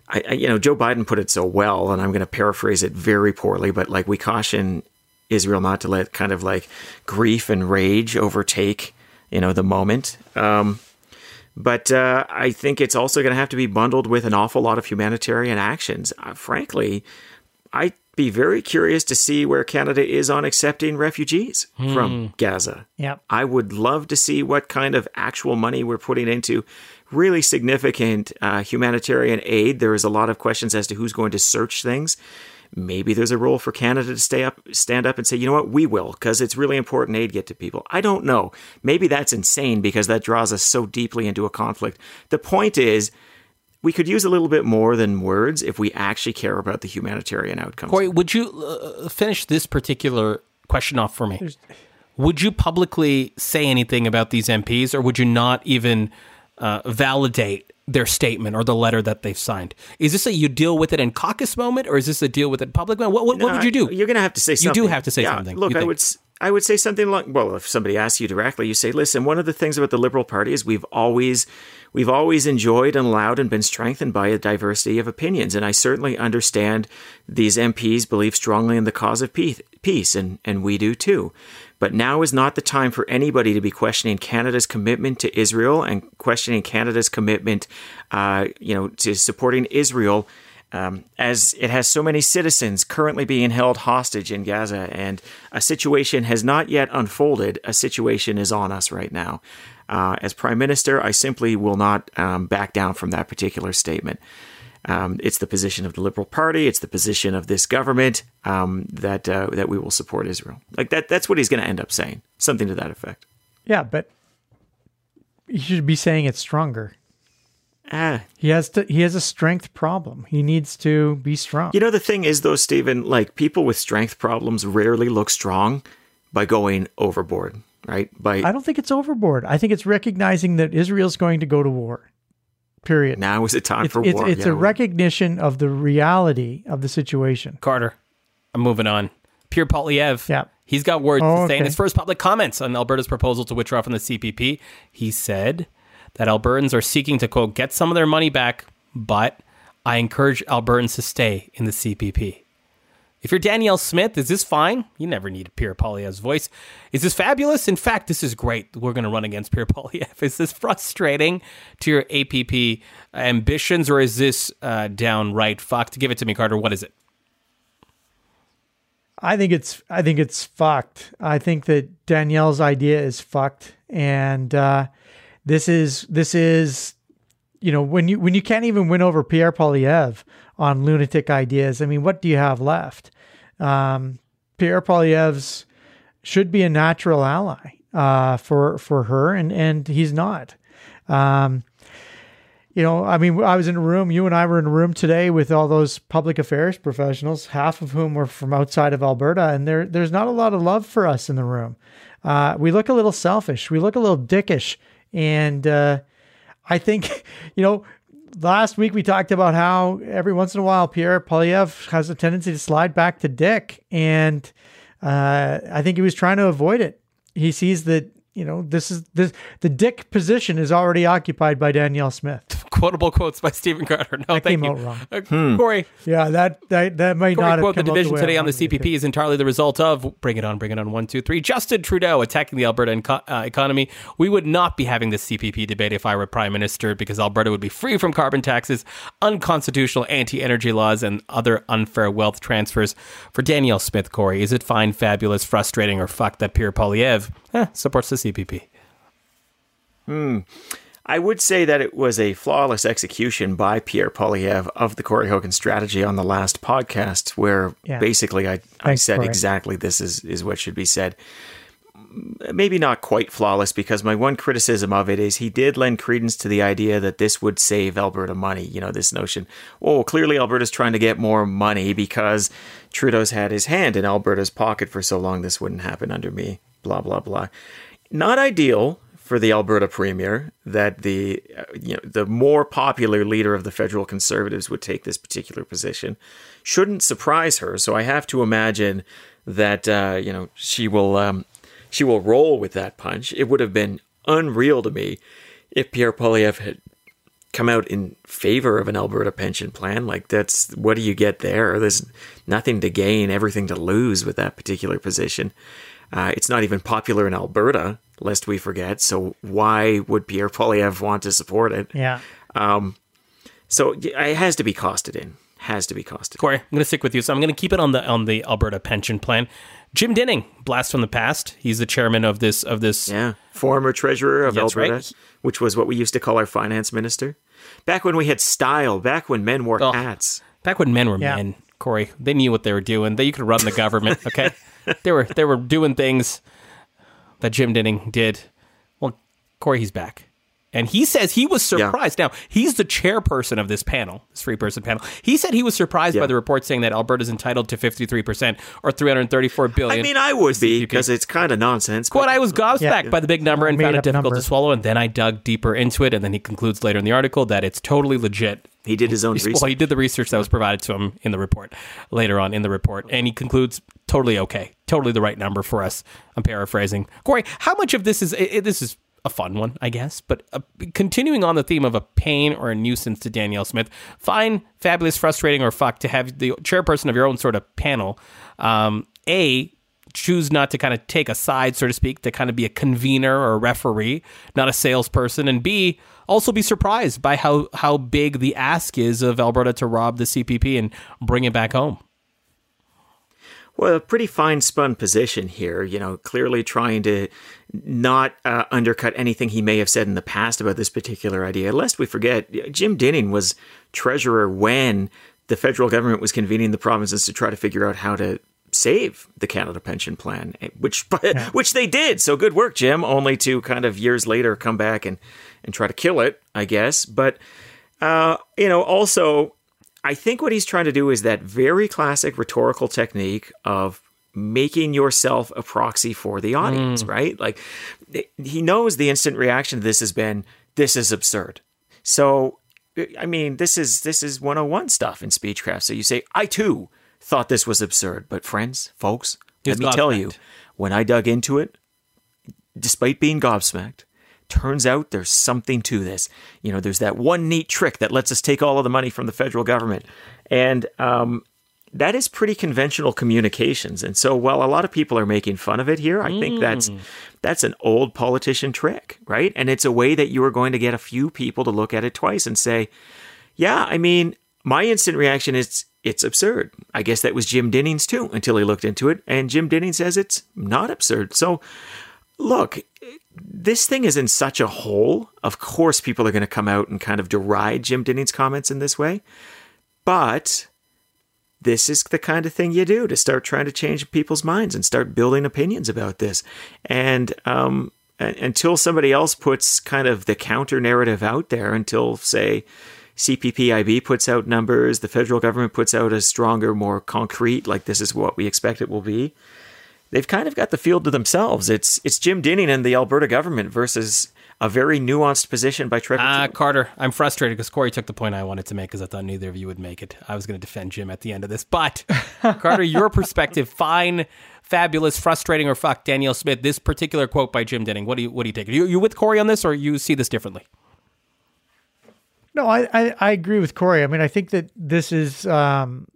I, you know, Joe Biden put it so well, and I'm going to paraphrase it very poorly, but like we caution Israel not to let kind of like grief and rage overtake, you know, the moment. Um, but uh, I think it's also going to have to be bundled with an awful lot of humanitarian actions. Uh, frankly, I'd be very curious to see where Canada is on accepting refugees from Gaza. Yep. I would love to see what kind of actual money we're putting into really significant uh, humanitarian aid. There is a lot of questions as to who's going to search things. Maybe there's a role for Canada to stay up, stand up and say, you know what, we will, because it's really important aid get to people. I don't know. Maybe that's insane because that draws us so deeply into a conflict. The point is, we could use a little bit more than words if we actually care about the humanitarian outcomes. Corey, would you uh, finish this particular question off for me. Would you publicly say anything about these MPs, or would you not even uh, validate their statement or the letter that they've signed? Is this a you deal with it in caucus moment, or is this a deal with it public moment? What, what, what would you do? You're going to have to say something. You do have to say yeah, something. Look, I would. I would say something like, well, if somebody asks you directly, you say, "Listen, one of the things about the Liberal Party is we've always, we've always enjoyed and allowed and been strengthened by a diversity of opinions, and I certainly understand these MPs believe strongly in the cause of peace, and and we do too. But now is not the time for anybody to be questioning Canada's commitment to Israel and questioning Canada's commitment, uh, you know, to supporting Israel." Um, as it has so many citizens currently being held hostage in Gaza, and a situation has not yet unfolded. A situation is on us right now. Uh, as Prime Minister, I simply will not um, back down from that particular statement. Um, it's the position of the Liberal Party. It's the position of this government um, that uh, that we will support Israel. Like that. That's what he's going to end up saying. Something to that effect. Yeah, but you should be saying it stronger. Ah, He has to. He has a strength problem. He needs to be strong. You know, the thing is, though, Stephen, like people with strength problems rarely look strong by going overboard, right? By I don't think it's overboard. I think it's recognizing that Israel's going to go to war. Period. now is the time it's for it's, war. it's Yeah, a recognition of the reality of the situation. Carter, I'm moving on. Pierre Poilievre. Yeah. He's got words Oh, to say in his first public comments on Alberta's proposal to withdraw from the CPP. He said that Albertans are seeking to, quote, get some of their money back, but I encourage Albertans to stay in the CPP. If you're Danielle Smith, is this fine? You never need Pierre Poilievre's voice. Is this fabulous? In fact, this is great. We're going to run against Pierre Poilievre. Is this frustrating to your APP ambitions, or is this uh, downright fucked? Give it to me, Carter. What is it? I think it's I think it's fucked. I think that Danielle's idea is fucked, and uh, this is this is you know when you when you can't even win over Pierre Poilievre on lunatic ideas. I mean, what do you have left? Um, Pierre Poilievre's should be a natural ally uh, for for her, and and he's not. Um, you know, I mean, I was in a room. You and I were in a room today with all those public affairs professionals, half of whom were from outside of Alberta, and there there's not a lot of love for us in the room. Uh, we look a little selfish. We look a little dickish, and uh, I think, you know, last week we talked about how every once in a while Pierre Poilievre has a tendency to slide back to Dick, and uh, I think he was trying to avoid it. He sees that you know this is this the Dick position is already occupied by Danielle Smith. Quotable quotes by Stephen Carter. No, That thank came you. out wrong. Uh, Corey, Yeah, that that that might Corey not have quote the come out division way I today on the wanted. CPP is entirely the result of bring it on, bring it on. One, two, three. Justin Trudeau attacking the Alberta enco- uh, economy. We would not be having this CPP debate if I were prime minister because Alberta would be free from carbon taxes, unconstitutional anti-energy laws, and other unfair wealth transfers. For Danielle Smith, Corey, is it fine, fabulous, frustrating, or fuck that Pierre Poilievre eh, supports the CPP? Hmm. I would say that it was a flawless execution by Pierre Poilievre of the Corey Hogan strategy on the last podcast, where Yeah. basically I, I said Corey. exactly this is, is what should be said. Maybe not quite flawless because my one criticism of it is he did lend credence to the idea that this would save Alberta money. You know, this notion, oh, clearly Alberta's trying to get more money because Trudeau's had his hand in Alberta's pocket for so long, this wouldn't happen under me, blah, blah, blah. Not ideal for the Alberta premier that the uh, you know the more popular leader of the federal conservatives would take this particular position. Shouldn't surprise her so i have to imagine that uh, you know she will um, she will roll with that punch. It would have been unreal to me if pierre poilievre had come out in favor of an alberta pension plan. Like that's what do you get there? There's nothing to gain everything to lose with that particular position uh, it's not even popular in Alberta, lest we forget. So why would Pierre Poilievre want to support it? Yeah. So it has to be costed in. Has to be costed. Corey, I'm going to stick with you. So I'm going to keep it on the on the Alberta pension plan. Jim Dinning, blast from the past. He's the chairman of this of this. Yeah, former treasurer of That's Alberta, right. which was what we used to call our finance minister. Back when we had style, back when men wore Oh. hats. Back when men were Yeah. men, Corey, they knew what they were doing. They you could run the government. Okay, they were they were doing things that Jim Dinning did. Well, Corey, he's back. And he says he was surprised. Now, he's the chairperson of this panel, this free person panel. He said he was surprised Yeah. by the report saying that Alberta's entitled to 53% or 334 billion. I mean, I would be because it's kind of nonsense. But But I was gobsmacked Yeah. by the big number and Made found it difficult number. to swallow. And then I dug deeper into it. And then he concludes later in the article that it's totally legit. he did his own Well, research. he did the research that was provided to him in the report later on in the report. And he concludes totally okay, totally the right number for us. I'm paraphrasing. Corey, how much of this is, i i- this is a fun one, I guess, but uh, continuing on the theme of a pain or a nuisance to Danielle Smith, fine, fabulous, frustrating, or fuck to have the chairperson of your own sort of panel, um, A, choose not to kind of take a side, so to speak, to kind of be a convener or a referee, not a salesperson, and B, also be surprised by how, how big the ask is of Alberta to rob the CPP and bring it back home. Well, a pretty fine spun position here, you know, clearly trying to not uh, undercut anything he may have said in the past about this particular idea. Lest we forget, Jim Dinning was treasurer when the federal government was convening the provinces to try to figure out how to save the Canada Pension Plan, eh, which which they did. So good work, Jim. Only to kind of years later come back and and try to kill it, I guess. But uh, you know, also, I think what he's trying to do is that very classic rhetorical technique of making yourself a proxy for the audience, right? Like he knows the instant reaction to this has been this is absurd. So uh, I mean, this is this is 101 stuff in speechcraft. So you say, I too thought this was absurd, but friends, folks, let me tell you, when I dug into it, despite being gobsmacked, turns out there's something to this. You know, there's that one neat trick that lets us take all of the money from the federal government. And um, that is pretty conventional communications. And so while a lot of people are making fun of it here, I think that's that's an old politician trick, right? And it's a way that you are going to get a few people to look at it twice and say, yeah, I mean, my instant reaction is it's absurd. I guess that was Jim Dinning's too until he looked into it. And Jim Dinning says it's not absurd. So look, this thing is in such a hole. Of course, people are going to come out and kind of deride Jim Dinning's comments in this way. But this is the kind of thing you do to start trying to change people's minds and start building opinions about this. And um, until somebody else puts kind of the counter narrative out there, until, say, CPPIB puts out numbers, the federal government puts out a stronger, more concrete, like this is what we expect it will be they've kind of got the field to themselves. It's it's Jim Dinning and the Alberta government versus a very nuanced position by Trevor. Ah, Timmins. Carter, I'm frustrated because Corey took the point I wanted to make because I thought neither of you would make it. I was going to defend Jim at the end of this. But, Carter, your perspective, fine, fabulous, frustrating, or fuck Danielle Smith, this particular quote by Jim Dinning, what do you, what do you take? You, you with Corey on this or you see this differently? No, I, I, I agree with Corey. I mean, I think that this is um,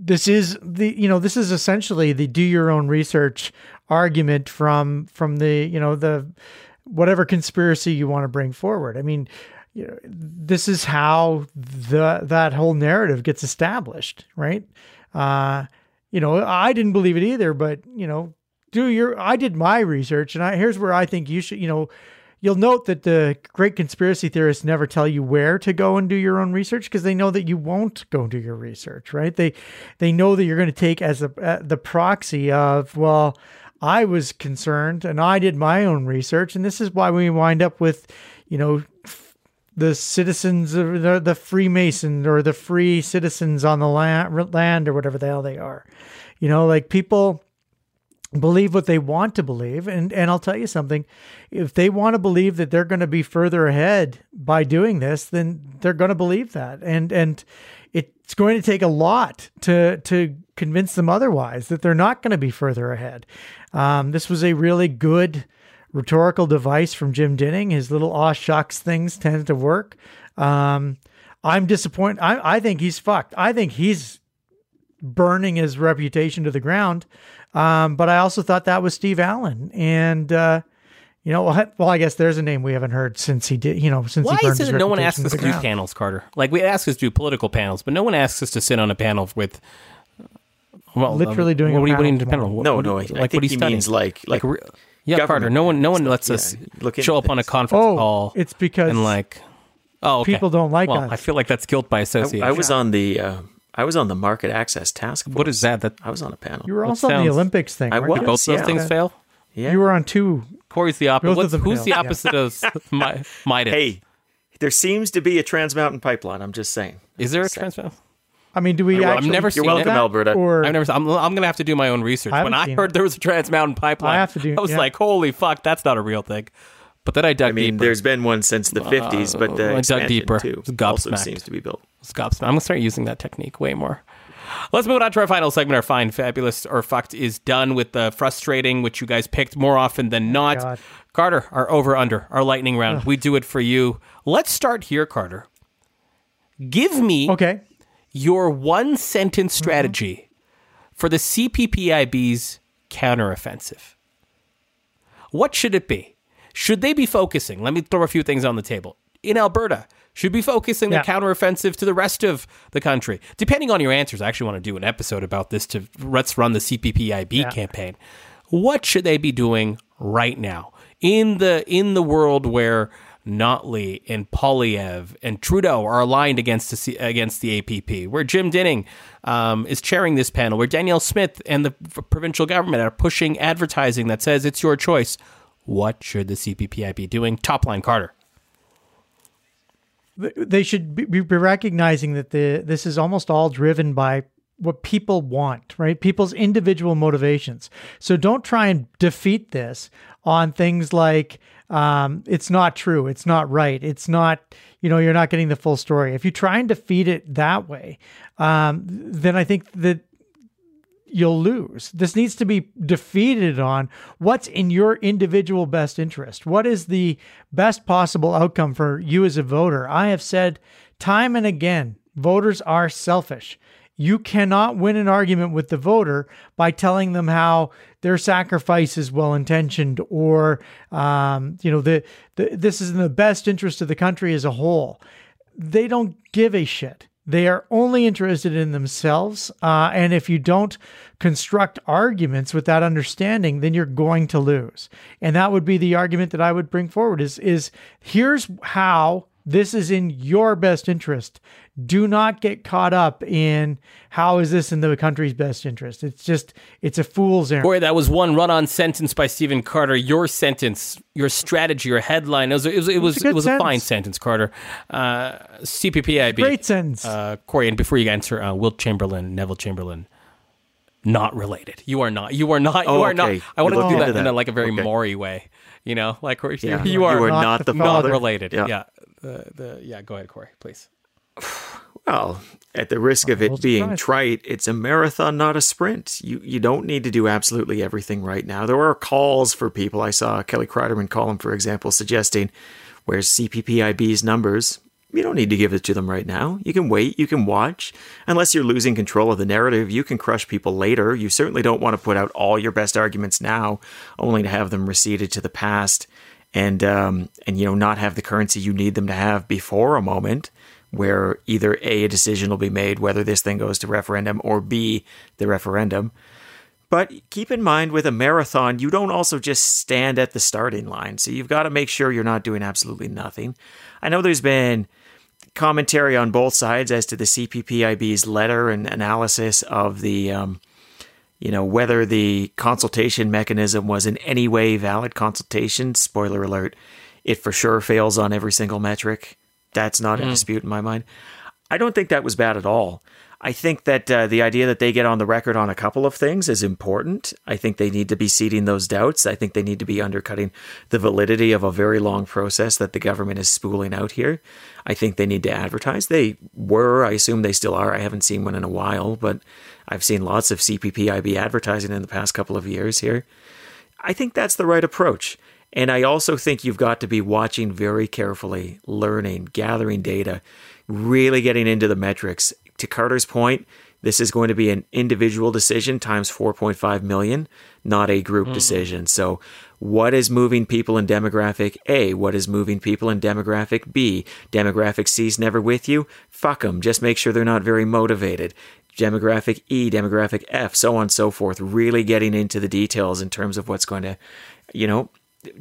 this is the you know this is essentially the do your own research argument from from the you know the whatever conspiracy you want to bring forward. I mean, you know, this is how the that whole narrative gets established, right? Uh, you know, I didn't believe it either, but you know, do your I did my research, and I here's where I think you should you know You'll note that the great conspiracy theorists never tell you where to go and do your own research because they know that you won't go do your research, right? They they know that you're going to take as a, uh, the proxy of well, I was concerned and I did my own research, and this is why we wind up with, you know, the citizens of the, the Freemason or the free citizens on the land, land or whatever the hell they are, you know, like people believe what they want to believe. And and I'll tell you something. If they want to believe that they're going to be further ahead by doing this then they're going to believe that. And and it's going to take a lot to to convince them otherwise that they're not going to be further ahead. Um, this was a really good rhetorical device from Jim Dinning his little aw shucks things tend to work. Um, I'm disappointed I, I think he's fucked. I think he's burning his reputation to the ground. Um, but I also thought that was Steve Allan. And, uh, you know, well, well, I guess there's a name we haven't heard since he did, you know, since Why he burned is it no one asks us to to do ground. panels, Carter? Like we ask us to do political panels, but no one asks us to sit on a panel with. Well, Literally doing what a do you what do you panel need panel? What- No, what- no, I, like I what think are you he studying? means like like re- yeah, Carter. No one, no one stuff, lets yeah. us Look show up on a things. conference Oh, call it's because and like, oh, okay. people don't like well, us. I feel like that's guilt by association. I was on the uh, I was on the market access task force. what is that? That I was on a panel. you were What also on the Olympics thing. I weren't you? was. both those yeah. things fail. yeah. You were on two Corey's the opposite. Both of them who's fail, the yeah. opposite of my, Midas? Hey, there seems to be a Trans Mountain pipeline. I'm just saying. is there a trans? Mountain? I mean, do we Well, I've never seen You're welcome, that? Alberta. Or I've never. I'm, I'm gonna have to do my own research. I When I heard it. there was a Trans Mountain pipeline, I have to do- I was yeah. like, "Holy fuck, that's not a real thing." But then I dug deeper. I mean, deeper. there's been one since the 50s, but uh, I dug deeper. too also seems to be built. Gobsmacked. I'm gonna start using that technique way more. Let's move on to our final segment. Our fine, fabulous, or fucked is done with the frustrating, which you guys picked more often than oh not. God. Carter, our over under, our lightning round. We do it for you. Let's start here, Carter. Give me okay, your one sentence mm-hmm. strategy for the CPPIB's counteroffensive. What should it be? Should they be focusing? Let me throw a few things on the table. In Alberta, should be focusing Yeah. the counteroffensive to the rest of the country. Depending on your answers, I actually want to do an episode about this to let's run the CPPIB Yeah. campaign. What should they be doing right now in the in the world where Notley and Poilievre and Trudeau are aligned against the C- against the APP, where Jim Dinning um, is chairing this panel, where Danielle Smith and the provincial government are pushing advertising that says it's your choice. What should the CPPI be doing? Top line, Carter. they should be, recognizing that the this is almost all driven by what people want, right? People's individual motivations. So don't try and defeat this on things like um, it's not true, it's not right, it's not, you know, you're not getting the full story. If you try and defeat it that way, um, then I think that you'll lose. This needs to be defeated on what's in your individual best interest. What is the best possible outcome for you as a voter? I have said time and again, voters are selfish. You cannot win an argument with the voter by telling them how their sacrifice is well intentioned or, um, you know, the, the, this is in the best interest of the country as a whole. They don't give a shit. They are only interested in themselves. Uh, and if you don't construct arguments with that understanding, then you're going to lose. And that would be the argument that I would bring forward is, is here's how this is in your best interest. Do not get caught up in how is this in the country's best interest. It's just, it's a fool's errand. Boy, that was one run-on sentence by Stephen Carter. Your sentence, your strategy, your headline. It was it was it was, a it was a fine sentence. sentence, Carter. Uh, CPPIB. Great sentence. Uh, Corey, and before you answer, uh, Wilt Chamberlain, Neville Chamberlain, not related. You are not. You are not. You Oh, are not. I want You to do looked that, in a, like a very Okay. Maury way. You know, like Corey, Yeah. you are You are not not the the not related. Yeah. Yeah. The, the yeah. Go ahead, Corey, please. Well, at the risk of it being surprised. trite, it's a marathon, not a sprint. You you don't need to do absolutely everything right now. There are calls for people. I saw a Kelly Cryderman column, for example, suggesting where's CPPIB's numbers. You don't need to give it to them right now. You can wait, you can watch. Unless you're losing control of the narrative, you can crush people later. You certainly don't want to put out all your best arguments now, only to have them receded to the past and um, and you know not have the currency you need them to have before a moment where either a a decision will be made whether this thing goes to referendum or b the referendum. But keep in mind with a marathon, you don't also just stand at the starting line. So you've got to make sure you're not doing absolutely nothing. I know there's been commentary on both sides as to the CPPIB's letter and analysis of the, um, you know, whether the consultation mechanism was in any way valid consultation. Spoiler alert, it for sure fails on every single metric. That's not a dispute in my mind. I don't think that was bad at all. I think that uh, the idea that they get on the record on a couple of things is important. I think they need to be seeding those doubts. I think they need to be undercutting the validity of a very long process that the government is spooling out here. I think they need to advertise. They were, I assume they still are. I haven't seen one in a while, but I've seen lots of CPPIB advertising in the past couple of years here. I think that's the right approach. And I also think you've got to be watching very carefully, learning, gathering data, really getting into the metrics. To Carter's point, this is going to be an individual decision times 4.5 million, not a group hmm. decision. So, what is moving people in demographic A? What is moving people in demographic B? Demographic C's never with you? Fuck them. Just make sure they're not very motivated demographic E, demographic F, so on and so forth, really getting into the details in terms of what's going to, you know,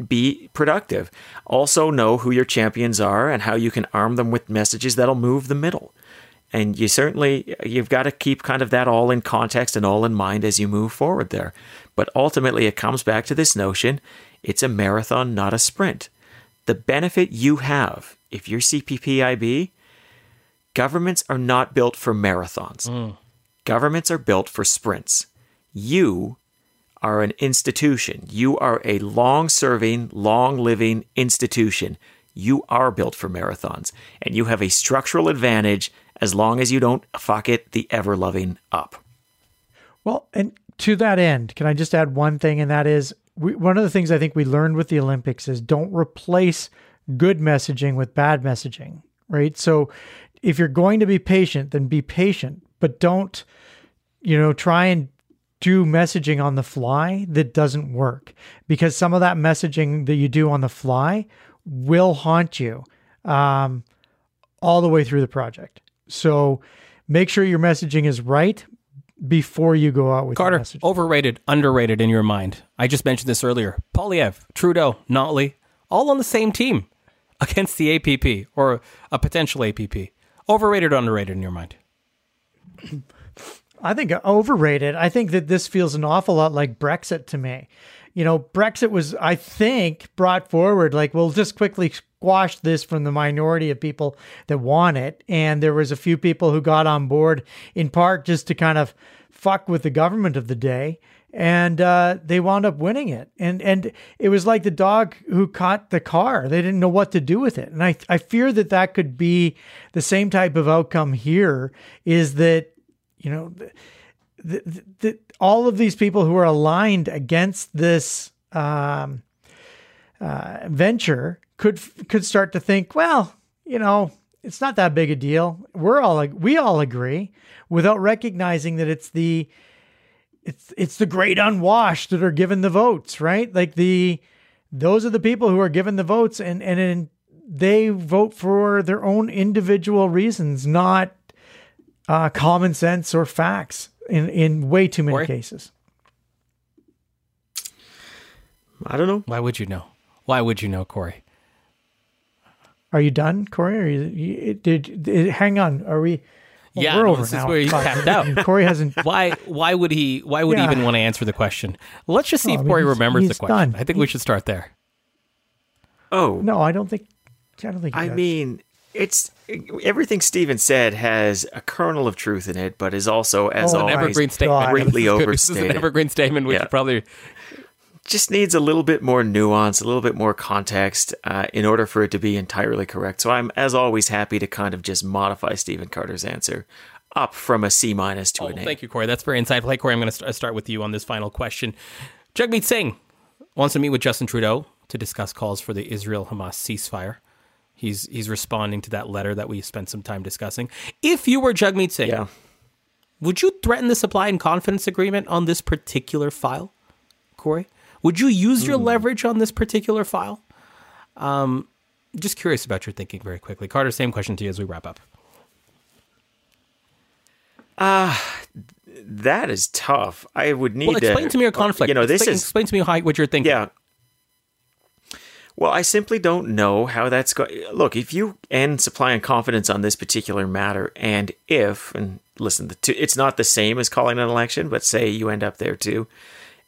be productive. Also know who your champions are and how you can arm them with messages that'll move the middle. And you certainly you've got to keep kind of that all in context and all in mind as you move forward there. But ultimately it comes back to this notion it's a marathon, not a sprint. The benefit you have if you're CPPIB, governments are not built for marathons. Mm. Governments are built for sprints. You are an institution. You are a long serving, long living institution. You are built for marathons, and you have a structural advantage as long as you don't fuck it the ever loving up. Well, and to that end, can I just add one thing? And that is we, one of the things I think we learned with the Olympics is don't replace good messaging with bad messaging, right? So if you're going to be patient, then be patient, but don't, you know, try and do messaging on the fly that doesn't work because some of that messaging that you do on the fly will haunt you um, all the way through the project. So make sure your messaging is right before you go out with Carter. Overrated, underrated in your mind. I just mentioned this earlier. Poilievre, Trudeau, Notley, all on the same team against the APP or a potential APP. Overrated, underrated in your mind. I think overrated. I think that this feels an awful lot like Brexit to me. You know, Brexit was, I think, brought forward like we'll just quickly squash this from the minority of people that want it, and there was a few people who got on board in part just to kind of fuck with the government of the day, and uh, they wound up winning it. And and it was like the dog who caught the car; they didn't know what to do with it. And I I fear that that could be the same type of outcome here. Is that you know, the, the, the, all of these people who are aligned against this um, uh, venture could could start to think, well, you know, it's not that big a deal. We're all we all agree, without recognizing that it's the it's it's the great unwashed that are given the votes, right? Like the those are the people who are given the votes, and and in, they vote for their own individual reasons, not uh, common sense or facts in, in way too many Corey? cases. I don't know. Why would you know? Why would you know, Corey? Are you done, Corey? Are you, you did, did, hang on? Are we? Well, yeah, we're over this now. is where he's tapped out. Corey hasn't. Why? Why would he? Why would yeah. he even want to answer the question? Let's just see oh, if Corey remembers the question. Done. I think he, we should start there. Oh no, I don't think. I don't think. I does. mean, it's everything Stephen said has a kernel of truth in it, but is also, as oh, always, an evergreen statement. greatly overstated. This is an evergreen statement, which yeah. probably just needs a little bit more nuance, a little bit more context uh, in order for it to be entirely correct. So I'm, as always, happy to kind of just modify Stephen Carter's answer up from a C minus to oh, an A. Thank you, Corey. That's very insightful. Hey, Corey, I'm going to start with you on this final question. Jagmeet Singh wants to meet with Justin Trudeau to discuss calls for the Israel Hamas ceasefire. He's he's responding to that letter that we spent some time discussing. If you were Jagmeet Singh, yeah. would you threaten the supply and confidence agreement on this particular file, Corey? Would you use your mm. leverage on this particular file? Um, just curious about your thinking very quickly. Carter, same question to you as we wrap up. Uh, that is tough. I would need well, explain to, to me your conflict. You know, explain, this is explain to me how, what you're thinking. Yeah, well, I simply don't know how that's going. Look, if you end supply and confidence on this particular matter, and if, and listen, it's not the same as calling an election, but say you end up there too.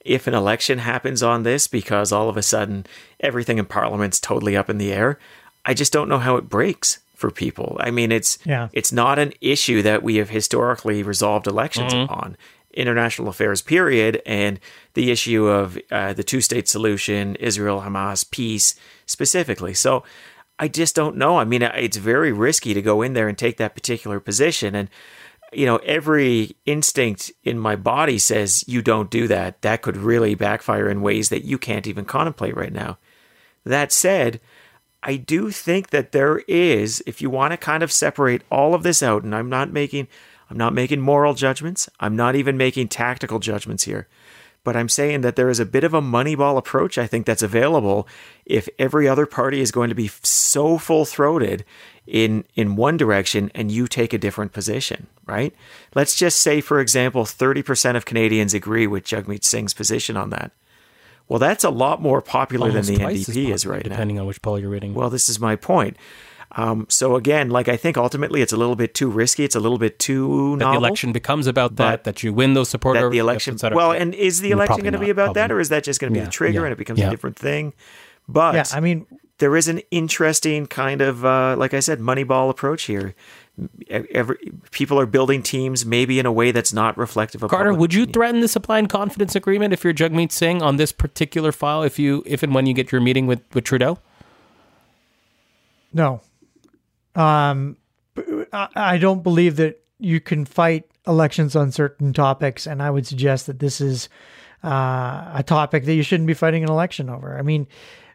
If an election happens on this because all of a sudden everything in Parliament's totally up in the air, I just don't know how it breaks for people. I mean, it's yeah. it's not an issue that we have historically resolved elections mm-hmm. upon international affairs period and the issue of uh, the two state solution, Israel Hamas peace specifically. So I just don't know. I mean, it's very risky to go in there and take that particular position. And, you know, every instinct in my body says you don't do that. That could really backfire in ways that you can't even contemplate right now. That said, I do think that there is, if you want to kind of separate all of this out, and I'm not making I'm not making moral judgments. I'm not even making tactical judgments here. But I'm saying that there is a bit of a moneyball approach I think that's available if every other party is going to be so full throated in in one direction and you take a different position, right? Let's just say, for example, 30% of Canadians agree with Jagmeet Singh's position on that. Well, that's a lot more popular Almost than the NDP is right depending now. on which poll you're reading. Well, this is my point. Um, so again, like I think ultimately it's a little bit too risky. It's a little bit too that novel. the election becomes about that, that you win those supporters. that the election. Well, and is the election going to be about that, or is that just going to be Yeah, the trigger yeah, and it becomes yeah. a different thing? But Yeah, I mean, there is an interesting kind of, uh, like I said, Moneyball approach here. Every, people are building teams maybe in a way that's not reflective of Carter, would you opinion. threaten the supply and confidence agreement if you're Jagmeet Singh on this particular file? If you, if and when you get your meeting with with Trudeau, No. Um, I don't believe that you can fight elections on certain topics, and I would suggest that this is uh, a topic that you shouldn't be fighting an election over. I mean,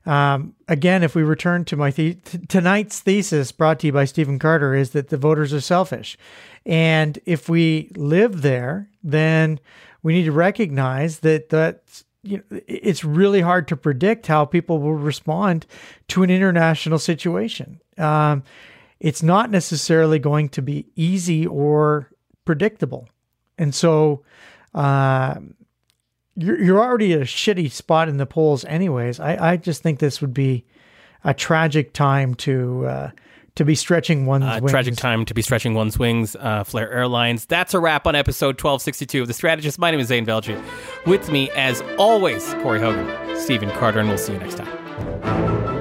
um, again, if we return to my the- tonight's thesis brought to you by Stephen Carter is that the voters are selfish, and if we live there, then we need to recognize that that you know, it's really hard to predict how people will respond to an international situation. Um, it's not necessarily going to be easy or predictable, and so. Um, you're, you're already at a shitty spot in the polls anyways. I, I just think this would be a tragic time to uh, to be stretching one's uh, wings. tragic time to be stretching one's wings. Uh, Flair Airlines. That's a wrap on episode 1262 of The Strategist. My name is Zain Velji. With me, as always, Corey Hogan, Stephen Carter, and we'll see you next time.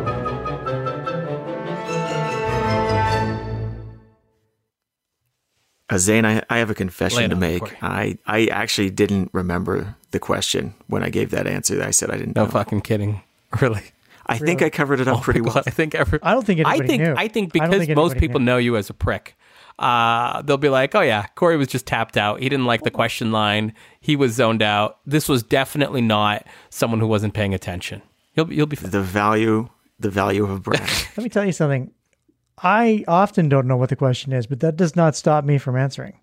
Zain, I, I have a confession it to make. I, I actually didn't remember the question when I gave that answer. I said I didn't No know. fucking kidding. Really. I think I covered it up pretty Oh my well. I think every, I don't think I anybody think knew. I think I because think most people knew. know you as a prick, uh, they'll be like, "Oh yeah, Corey was just tapped out. He didn't like the question line. He was zoned out. This was definitely not someone who wasn't paying attention." You'll be, you'll be fine. The value, the value of a brand. Let me tell you something. I often don't know what the question is, but that does not stop me from answering.